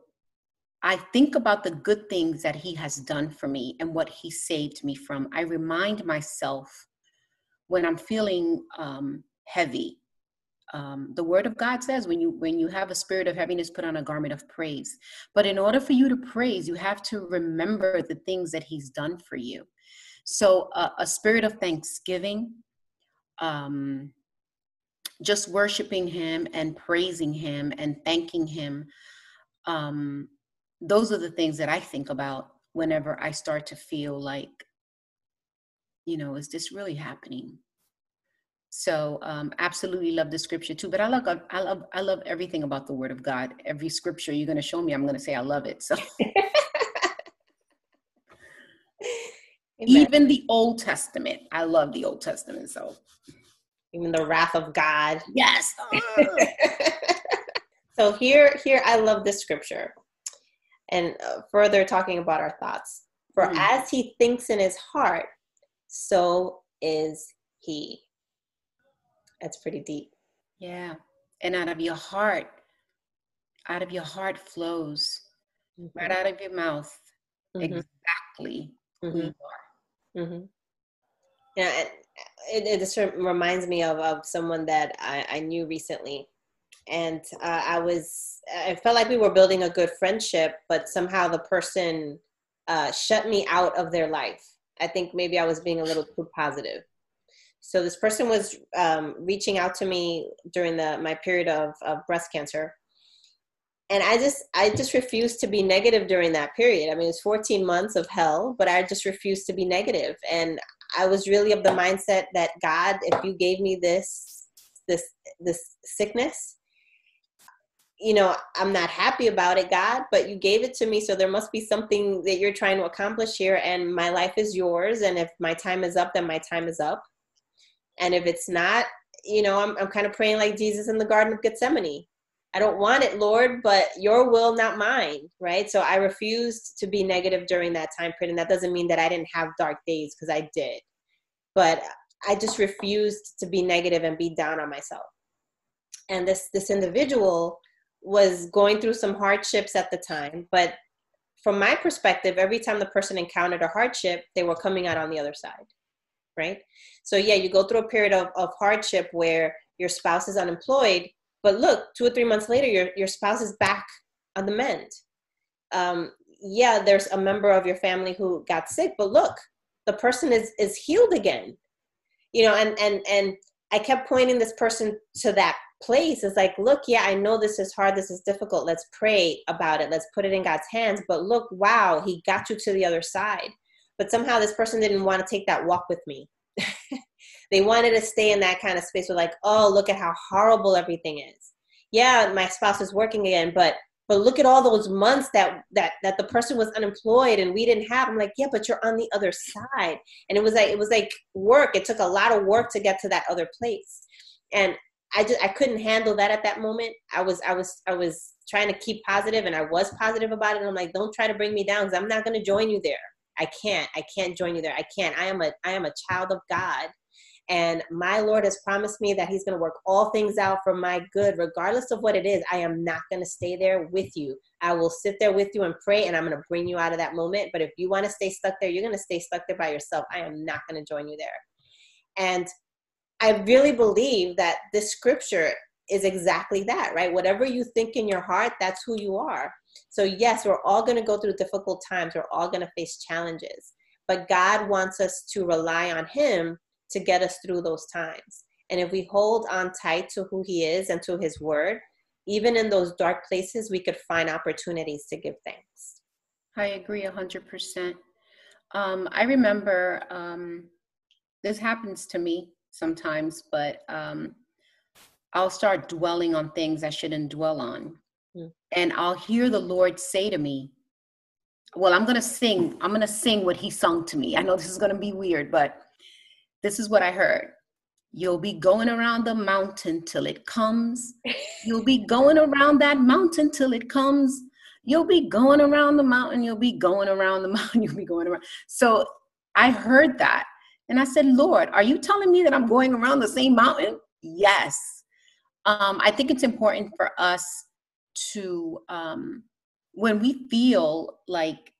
I think about the good things that He has done for me and what He saved me from. I remind myself when I'm feeling um, heavy. Um, the word of god says when you when you have a spirit of heaviness put on a garment of praise but in order for you to praise you have to remember the things that he's done for you so uh, a spirit of thanksgiving, um, just worshiping Him and praising Him and thanking Him. Um, those are the things that I think about whenever I start to feel like, you know, is this really happening? So um, absolutely love the scripture too. But I love I love I love everything about the Word of God. Every scripture you're going to show me, I'm going to say I love it. So [LAUGHS] Amen. Even the Old Testament. I love the Old Testament. So even the wrath of God. Yes. [LAUGHS] so here, here, I love this scripture. And uh, further talking about our thoughts. For mm. as he thinks in his heart, so is he. That's pretty deep. Yeah. And out of your heart, out of your heart flows mm-hmm. right out of your mouth mm-hmm. exactly mm-hmm. who you are. Mm-hmm. Yeah, it, it, just reminds me of, of someone that I, I knew recently. And uh, I was, I felt like we were building a good friendship, but somehow the person uh, shut me out of their life. I think maybe I was being a little too positive. So this person was um, reaching out to me during the my period of, of breast cancer, and i just i just refused to be negative during that period. I mean it's 14 months of hell but i just refused to be negative. And i was really of the mindset that god if you gave me this this this sickness you know i'm not happy about it god but you gave it to me so there must be something that you're trying to accomplish here and my life is yours and if my time is up then my time is up. And if it's not you know i'm, I'm kind of praying like jesus in the garden of gethsemane I don't want it, Lord, but your will, not mine, right? So I refused to be negative during that time period. And that doesn't mean that I didn't have dark days because I did. But I just refused to be negative and be down on myself. And this this individual was going through some hardships at the time, but from my perspective, every time the person encountered a hardship, they were coming out on the other side. Right? So yeah, you go through a period of, of hardship where your spouse is unemployed but look, two or three months later, your your spouse is back on the mend. Um, yeah, there's a member of your family who got sick, but look, the person is is healed again. You know, and and and I kept pointing this person to that place. It's like, look, yeah, I know this is hard, this is difficult. Let's pray about it. Let's put it in God's hands. But look, wow, He got you to the other side. But somehow this person didn't want to take that walk with me. [LAUGHS] they wanted to stay in that kind of space where like oh look at how horrible everything is. Yeah my spouse is working again but but look at all those months that that that the person was unemployed and we didn't have. I'm like yeah but you're on the other side. And it was like it was like work. It took a lot of work to get to that other place. And i just i couldn't handle that at that moment. I was i was i was trying to keep positive and i was positive about it. And i'm like don't try to bring me down because i'm not going to join you there. I can't. I can't join you there. I can't. I am a i am a child of god and my Lord has promised me that He's going to work all things out for my good, regardless of what it is. I am not going to stay there with you. I will sit there with you and pray, and I'm going to bring you out of that moment. But if you want to stay stuck there, you're going to stay stuck there by yourself. I am not going to join you there. And I really believe that this scripture is exactly that, right? Whatever you think in your heart, that's who you are. So, yes, we're all going to go through difficult times, we're all going to face challenges. But God wants us to rely on Him to get us through those times. And if we hold on tight to who He is and to His word, even in those dark places, we could find opportunities to give thanks. I agree 100%. Um, I remember um, this happens to me sometimes, but um, I'll start dwelling on things I shouldn't dwell on. Mm. And I'll hear the Lord say to me, Well, I'm going to sing. I'm going to sing what He sung to me. I know this is going to be weird, but this is what I heard. You'll be going around the mountain till it comes. You'll be going around that mountain till it comes. You'll be going around the mountain. You'll be going around the [LAUGHS] mountain. You'll be going around. So I heard that. And I said, Lord, are you telling me that I'm going around the same mountain? Yes. Um, I think it's important for us to, um, when we feel like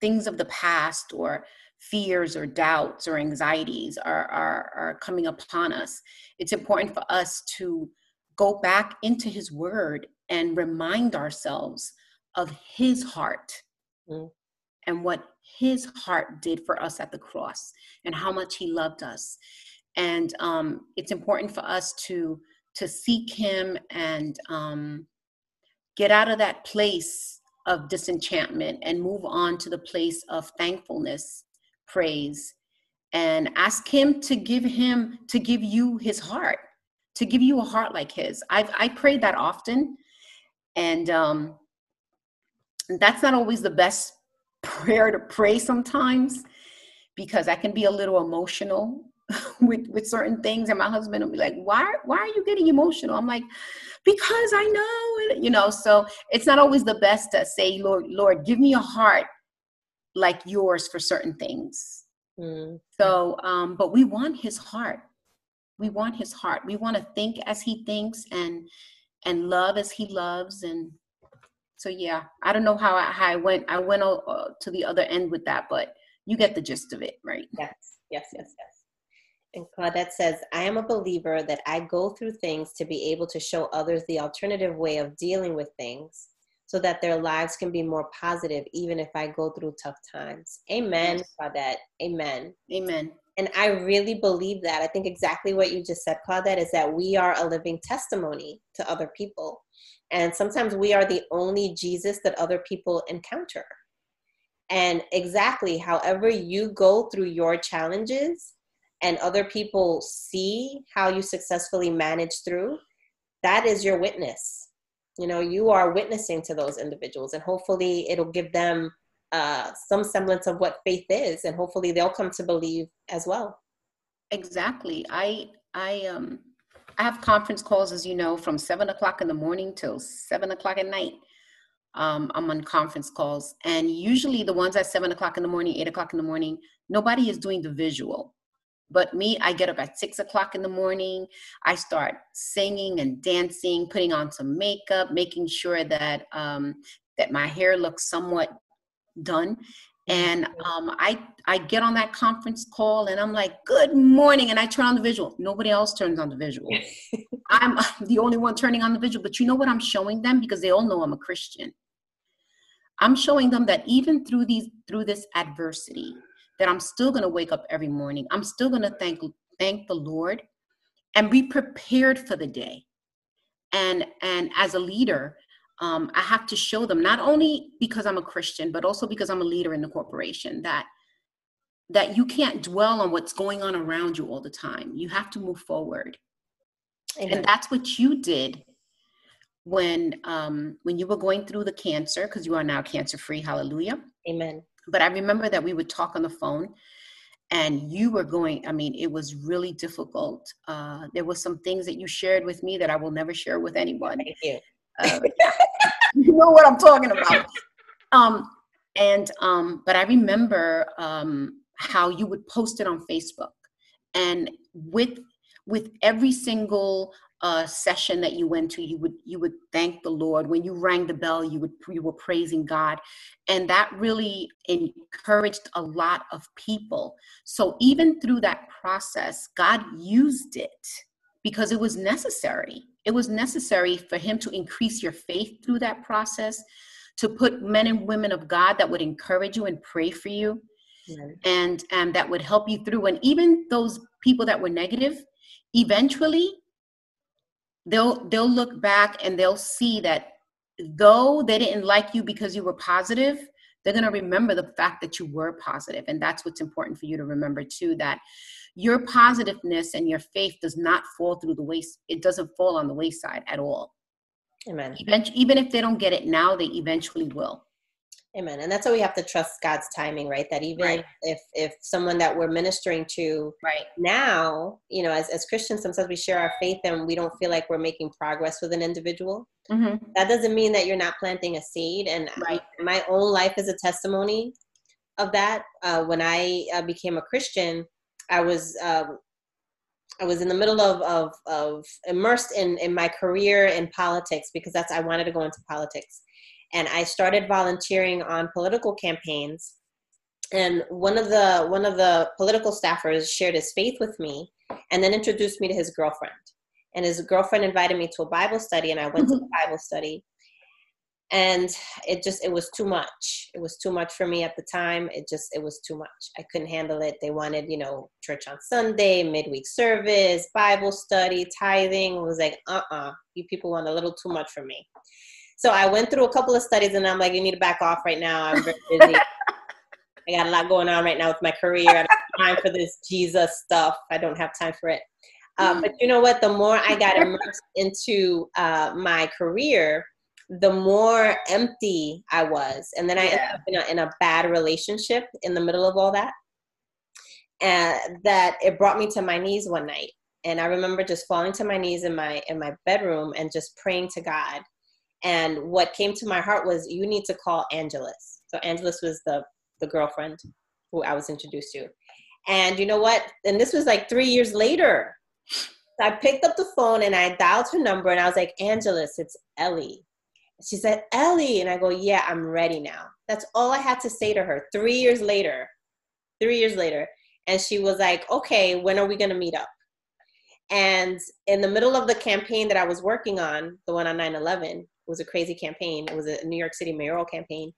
things of the past or fears or doubts or anxieties are, are, are coming upon us, it's important for us to go back into His Word and remind ourselves of His heart mm. and what His heart did for us at the cross and how much He loved us. And um, it's important for us to to seek Him and um, get out of that place of disenchantment and move on to the place of thankfulness, praise, and ask Him to give Him to give you His heart, to give you a heart like His. I've I prayed that often, and um, that's not always the best prayer to pray sometimes because I can be a little emotional [LAUGHS] with with certain things. And my husband will be like why why are you getting emotional? I'm like because i know you know? So it's not always the best to say lord lord give me a heart like yours for certain things. Mm. so um but we want his heart. We want his heart. We want to think as he thinks and and love as he loves. And so yeah i don't know how i, how I went i went uh, to the other end with that but you get the gist of it right? Yes yes yes yes. And Claudette says, I am a believer that I go through things to be able to show others the alternative way of dealing with things so that their lives can be more positive, even if I go through tough times. Amen, Claudette. Amen. Amen. And I really believe that. I think exactly what you just said, Claudette, is that we are a living testimony to other people. And sometimes we are the only Jesus that other people encounter. And exactly, however you go through your challenges, and other people see how you successfully manage through, that is your witness. You know, you are witnessing to those individuals, and hopefully, it'll give them uh, some semblance of what faith is, and hopefully, they'll come to believe as well. Exactly. I I um I have conference calls, as you know, from seven o'clock in the morning till seven o'clock at night. Um, I'm on conference calls, and usually the ones at seven o'clock in the morning, eight o'clock in the morning, nobody is doing the visual. But me, I get up at six o'clock in the morning. I start singing and dancing, putting on some makeup, making sure that um, that my hair looks somewhat done. And um, I I get on that conference call and I'm like, "Good morning," and I turn on the visual. Nobody else turns on the visual. I'm [LAUGHS] the only one turning on the visual. But you know what I'm showing them because they all know I'm a Christian. I'm showing them that even through these through this adversity, that I'm still going to wake up every morning. I'm still going to thank thank the Lord and be prepared for the day. And and as a leader, um, I have to show them not only because I'm a Christian, but also because I'm a leader in the corporation that that you can't dwell on what's going on around you all the time. You have to move forward, Amen. and that's what you did when um, when you were going through the cancer because you are now cancer free. Hallelujah. Amen. But I remember that we would talk on the phone and you were going, I mean, it was really difficult. Uh, there was some things that you shared with me that I will never share with anyone. Thank you. Uh, [LAUGHS] [LAUGHS] you know what I'm talking about. Um, and, um, but I remember um, how you would post it on Facebook and with, with every single uh, session that you went to, you would you would thank the Lord. When you rang the bell, you would you were praising God, and that really encouraged a lot of people. So even through that process, God used it because it was necessary. It was necessary for Him to increase your faith through that process, to put men and women of God that would encourage you and pray for you. And and that would help you through. And even those people that were negative, eventually they'll they'll look back and they'll see that though they didn't like you because you were positive they're going to remember the fact that you were positive. And that's what's important for you to remember too that your positiveness and your faith does not fall through the waste it doesn't fall on the wayside at all. Amen. Even if they don't get it now they eventually will Amen. And that's why we have to trust God's timing, right? That even right. if if someone that we're ministering to right now, you know, as, as Christians, sometimes we share our faith and we don't feel like we're making progress with an individual. Mm-hmm. That doesn't mean that you're not planting a seed. And right. my own life is a testimony of that. Uh, when I uh, became a Christian, I was um, I was in the middle of, of, of immersed in, in my career in politics because that's I wanted to go into politics and I started volunteering on political campaigns. And one of the one of the political staffers shared his faith with me, and then introduced me to his girlfriend. And his girlfriend invited me to a Bible study, and I went to the mm-hmm. Bible study. And it just it was too much. It was too much for me at the time. It just it was too much. I couldn't handle it. They wanted you know church on Sunday, midweek service, Bible study, tithing. It was like uh uh-uh. uh you people want a little too much for me. So I went through a couple of studies and I'm like, you need to back off right now. I'm very busy. [LAUGHS] I got a lot going on right now with my career. I don't have time for this Jesus stuff. I don't have time for it. Um, but you know what? The more I got immersed into uh, my career, the more empty I was. And then I yeah. ended up in a, in a bad relationship in the middle of all that. And that it brought me to my knees one night. And I remember just falling to my knees in my in my bedroom and just praying to God and what came to my heart was you need to call Angelus. So Angelus was the the girlfriend who I was introduced to. And you know what? And this was like three years later. I picked up the phone and I dialed her number and I was like, Angelus, it's Ellie. She said, Ellie. And I go, Yeah, I'm ready now. That's all I had to say to her three years later. Three years later. And she was like, Okay, when are we going to meet up? And in the middle of the campaign that I was working on, the one on 9 11, was a crazy campaign. It was a New York City mayoral campaign.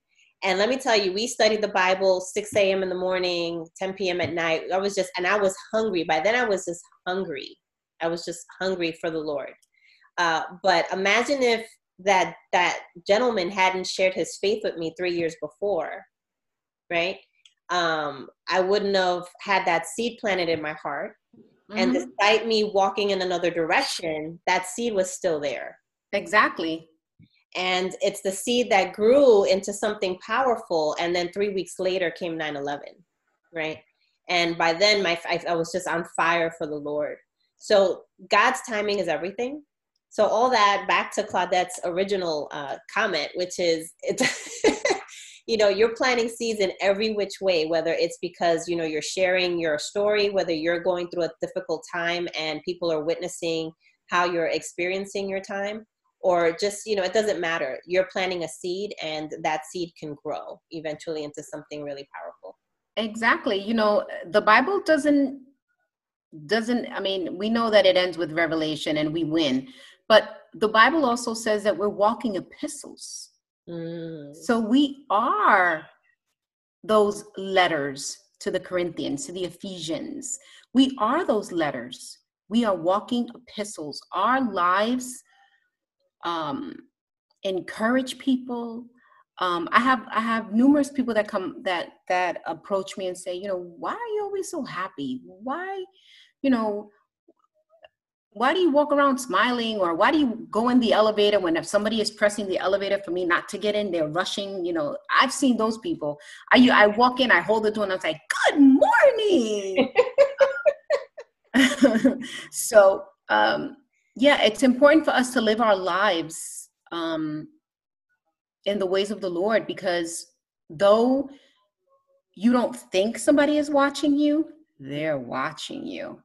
And let me tell you, we studied the Bible 6 a.m. in the morning, 10 p.m. at night. I was just, and I was hungry. By then, I was just hungry. I was just hungry for the Lord. Uh, but imagine if that that gentleman hadn't shared his faith with me three years before, right? Um, I wouldn't have had that seed planted in my heart. Mm-hmm. And despite me walking in another direction, that seed was still there. Exactly and it's the seed that grew into something powerful and then three weeks later came 9-11 right? And by then my I, was just on fire for the lord. So god's timing is everything. So all that back to claudette's original uh, comment which is it's [LAUGHS] you know you're planting seeds in every which way whether it's because you know you're sharing your story whether you're going through a difficult time and people are witnessing how you're experiencing your time or just you know it doesn't matter. You're planting a seed and that seed can grow eventually into something really powerful. Exactly. You know the bible doesn't doesn't i mean we know that it ends with revelation and we win but the bible also says that we're walking epistles. Mm. so we are those letters to the corinthians to the ephesians. We are those letters. We are walking epistles. Our lives um, encourage people. Um, I have I have numerous people that come that that approach me and say, you know, why are you always so happy? Why, you know, why do you walk around smiling or why do you go in the elevator when if somebody is pressing the elevator for me not to get in they're rushing you know i've seen those people i i walk in i hold the door and i'm like good morning [LAUGHS] [LAUGHS] so um yeah it's important for us to live our lives um, in the ways of the lord because though you don't think somebody is watching you they're watching you.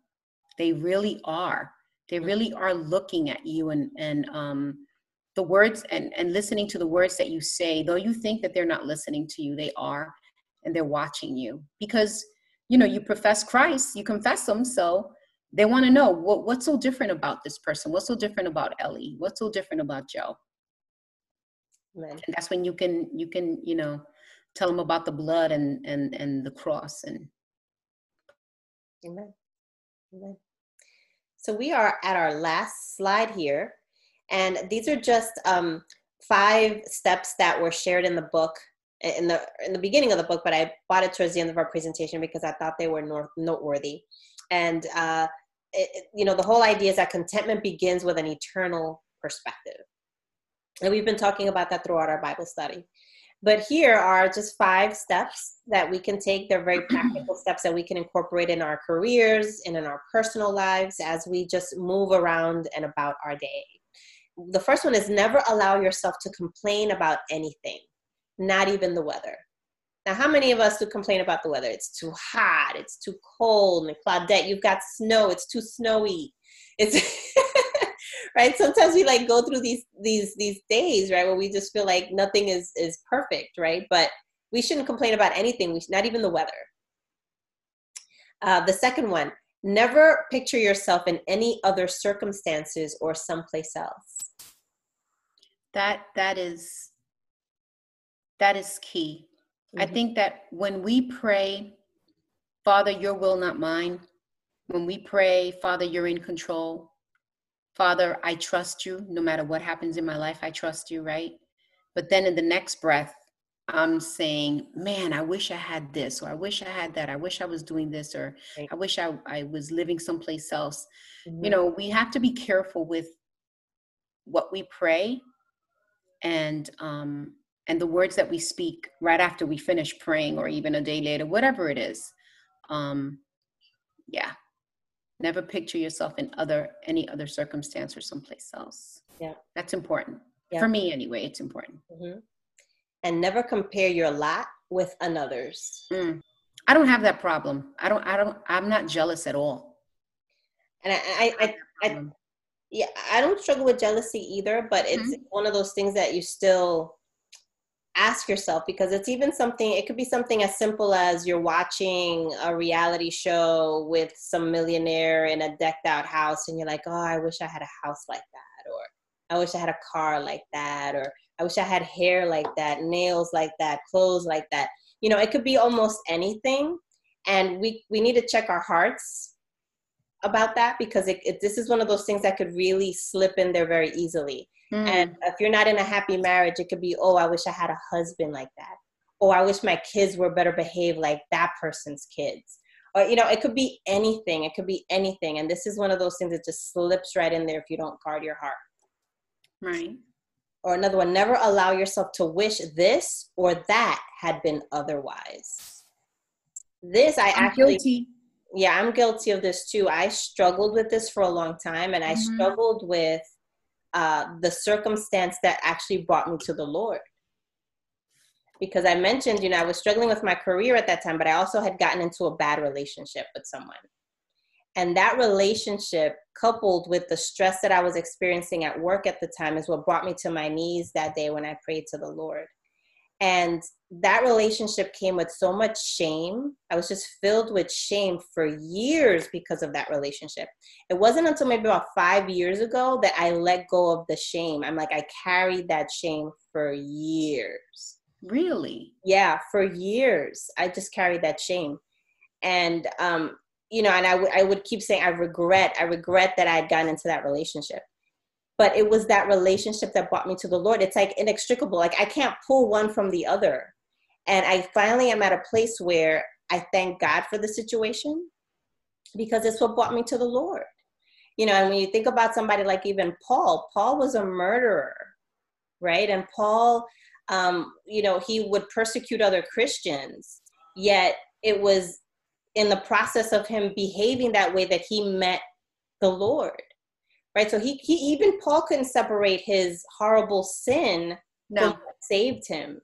They really are. They really are looking at you and and um, the words and and listening to the words that you say. Though you think that they're not listening to you they are and they're watching you because you know you profess christ you confess them so they want to know what, what's so different about this person what's so different about ellie what's so different about joe Amen. and that's when you can you can you know tell them about the blood and and and the cross and Amen. Amen. So we are at our last slide here, and these are just um, five steps that were shared in the book in the in the beginning of the book, but I bought it towards the end of our presentation because I thought they were north, noteworthy. And uh, it, you know, the whole idea is that contentment begins with an eternal perspective, and we've been talking about that throughout our Bible study. But here are just five steps that we can take. They're very [CLEARS THROAT] practical steps that we can incorporate in our careers and in our personal lives as we just move around and about our day. The first one is never allow yourself to complain about anything not even the weather. Now, how many of us do complain about the weather? It's too hot, it's too cold, and Claudette, you've got snow, it's too snowy. It's [LAUGHS] right. Sometimes we like go through these these these days, right, where we just feel like nothing is is perfect, right? But we shouldn't complain about anything, we should, not even the weather. Uh, the second one, never picture yourself in any other circumstances or someplace else. That that is that is key. Mm-hmm. I think that when we pray, Father, your will, not mine, when we pray, Father, you're in control. Father, I trust you. No matter what happens in my life, I trust you, right? But then in the next breath, I'm saying, man, I wish I had this, or I wish I had that. I wish I was doing this, or right. I wish I, I was living someplace else. Mm-hmm. You know, we have to be careful with what we pray and um, and the words that we speak right after we finish praying or even a day later whatever it is um yeah. Never picture yourself in other any other circumstance or someplace else. Yeah. That's important. Yeah. for me anyway it's important. Mm-hmm. and never compare your lot with another's. Mm. i don't have that problem. I don't i don't i'm not jealous at all. And i i, I, I yeah i don't struggle with jealousy either but it's mm-hmm. one of those things that you still ask yourself because it's even something it could be something as simple as you're watching a reality show with some millionaire in a decked out house and you're like oh i wish i had a house like that or i wish i had a car like that or i wish i had hair like that nails like that clothes like that. You know it could be almost anything and we we need to check our hearts about that because it, it, this is one of those things that could really slip in there very easily Mm. And if you're not in a happy marriage, it could be, oh, I wish I had a husband like that. Oh, I wish my kids were better behaved like that person's kids. Or, you know, it could be anything. It could be anything. And this is one of those things that just slips right in there if you don't guard your heart. Right. Or another one, never allow yourself to wish this or that had been otherwise. This I I'm actually guilty. Yeah, I'm guilty of this too. I struggled with this for a long time and I mm-hmm. struggled with uh, the circumstance that actually brought me to the Lord. Because I mentioned, you know, I was struggling with my career at that time, but I also had gotten into a bad relationship with someone. And that relationship, coupled with the stress that I was experiencing at work at the time, is what brought me to my knees that day when I prayed to the Lord. And that relationship came with so much shame. I was just filled with shame for years because of that relationship. It wasn't until maybe about five years ago that I let go of the shame. I'm like, I carried that shame for years. Really? Yeah, for years. I just carried that shame. And, um, you know, and I, w- I would keep saying, I regret, I regret that I had gotten into that relationship but it was that relationship that brought me to the Lord. It's like inextricable. Like I can't pull one from the other. And I finally am at a place where I thank God for the situation because it's what brought me to the Lord. You know, and when you think about somebody like even Paul, Paul was a murderer, right? And Paul, um, you know, he would persecute other Christians, yet it was in the process of him behaving that way that he met the Lord right? So he, he even Paul couldn't separate his horrible sin no. from what saved him.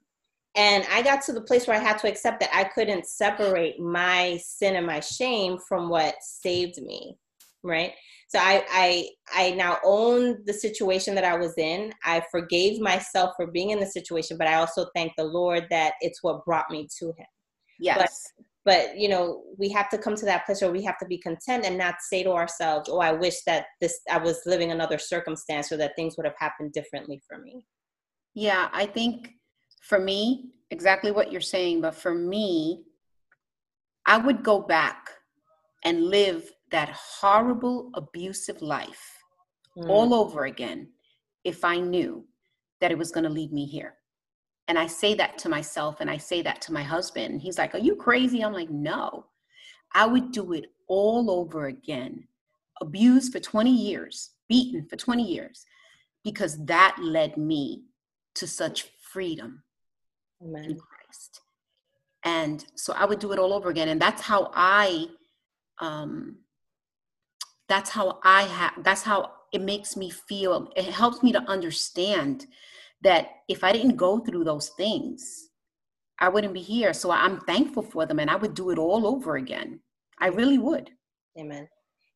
And I got to the place where I had to accept that I couldn't separate my sin and my shame from what saved me, right? So I I I now own the situation that I was in. I forgave myself for being in the situation, but I also thank the Lord that it's what brought me to Him. Yes. But but you know we have to come to that place where we have to be content and not say to ourselves oh i wish that this i was living another circumstance or that things would have happened differently for me yeah i think for me exactly what you're saying but for me i would go back and live that horrible abusive life mm. all over again if i knew that it was going to lead me here And I say that to myself and I say that to my husband. He's like, Are you crazy? I'm like, No. I would do it all over again. Abused for 20 years, beaten for 20 years, because that led me to such freedom Amen. in Christ. And so I would do it all over again. And that's how I um that's how I have that's how it makes me feel. It helps me to understand that if I didn't go through those things, I wouldn't be here. So I'm thankful for them and I would do it all over again. I really would. Amen.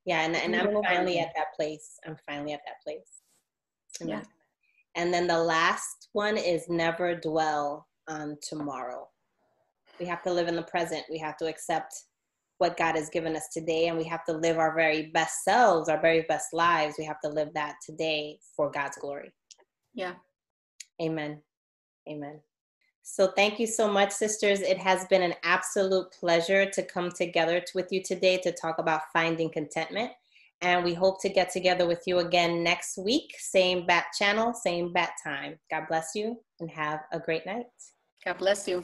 Yeah, and, and I'm finally at that place. I'm finally at that place. Amen. Yeah. And then the last one is never dwell on tomorrow. We have to live in the present. We have to accept what God has given us today, and we have to live our very best selves, our very best lives. We have to live that today for God's glory. Yeah. Amen. Amen. So, thank you so much, sisters. It has been an absolute pleasure to come together with you today to talk about finding contentment. And we hope to get together with you again next week. Same bat channel, same bat time. God bless you and have a great night. God bless you.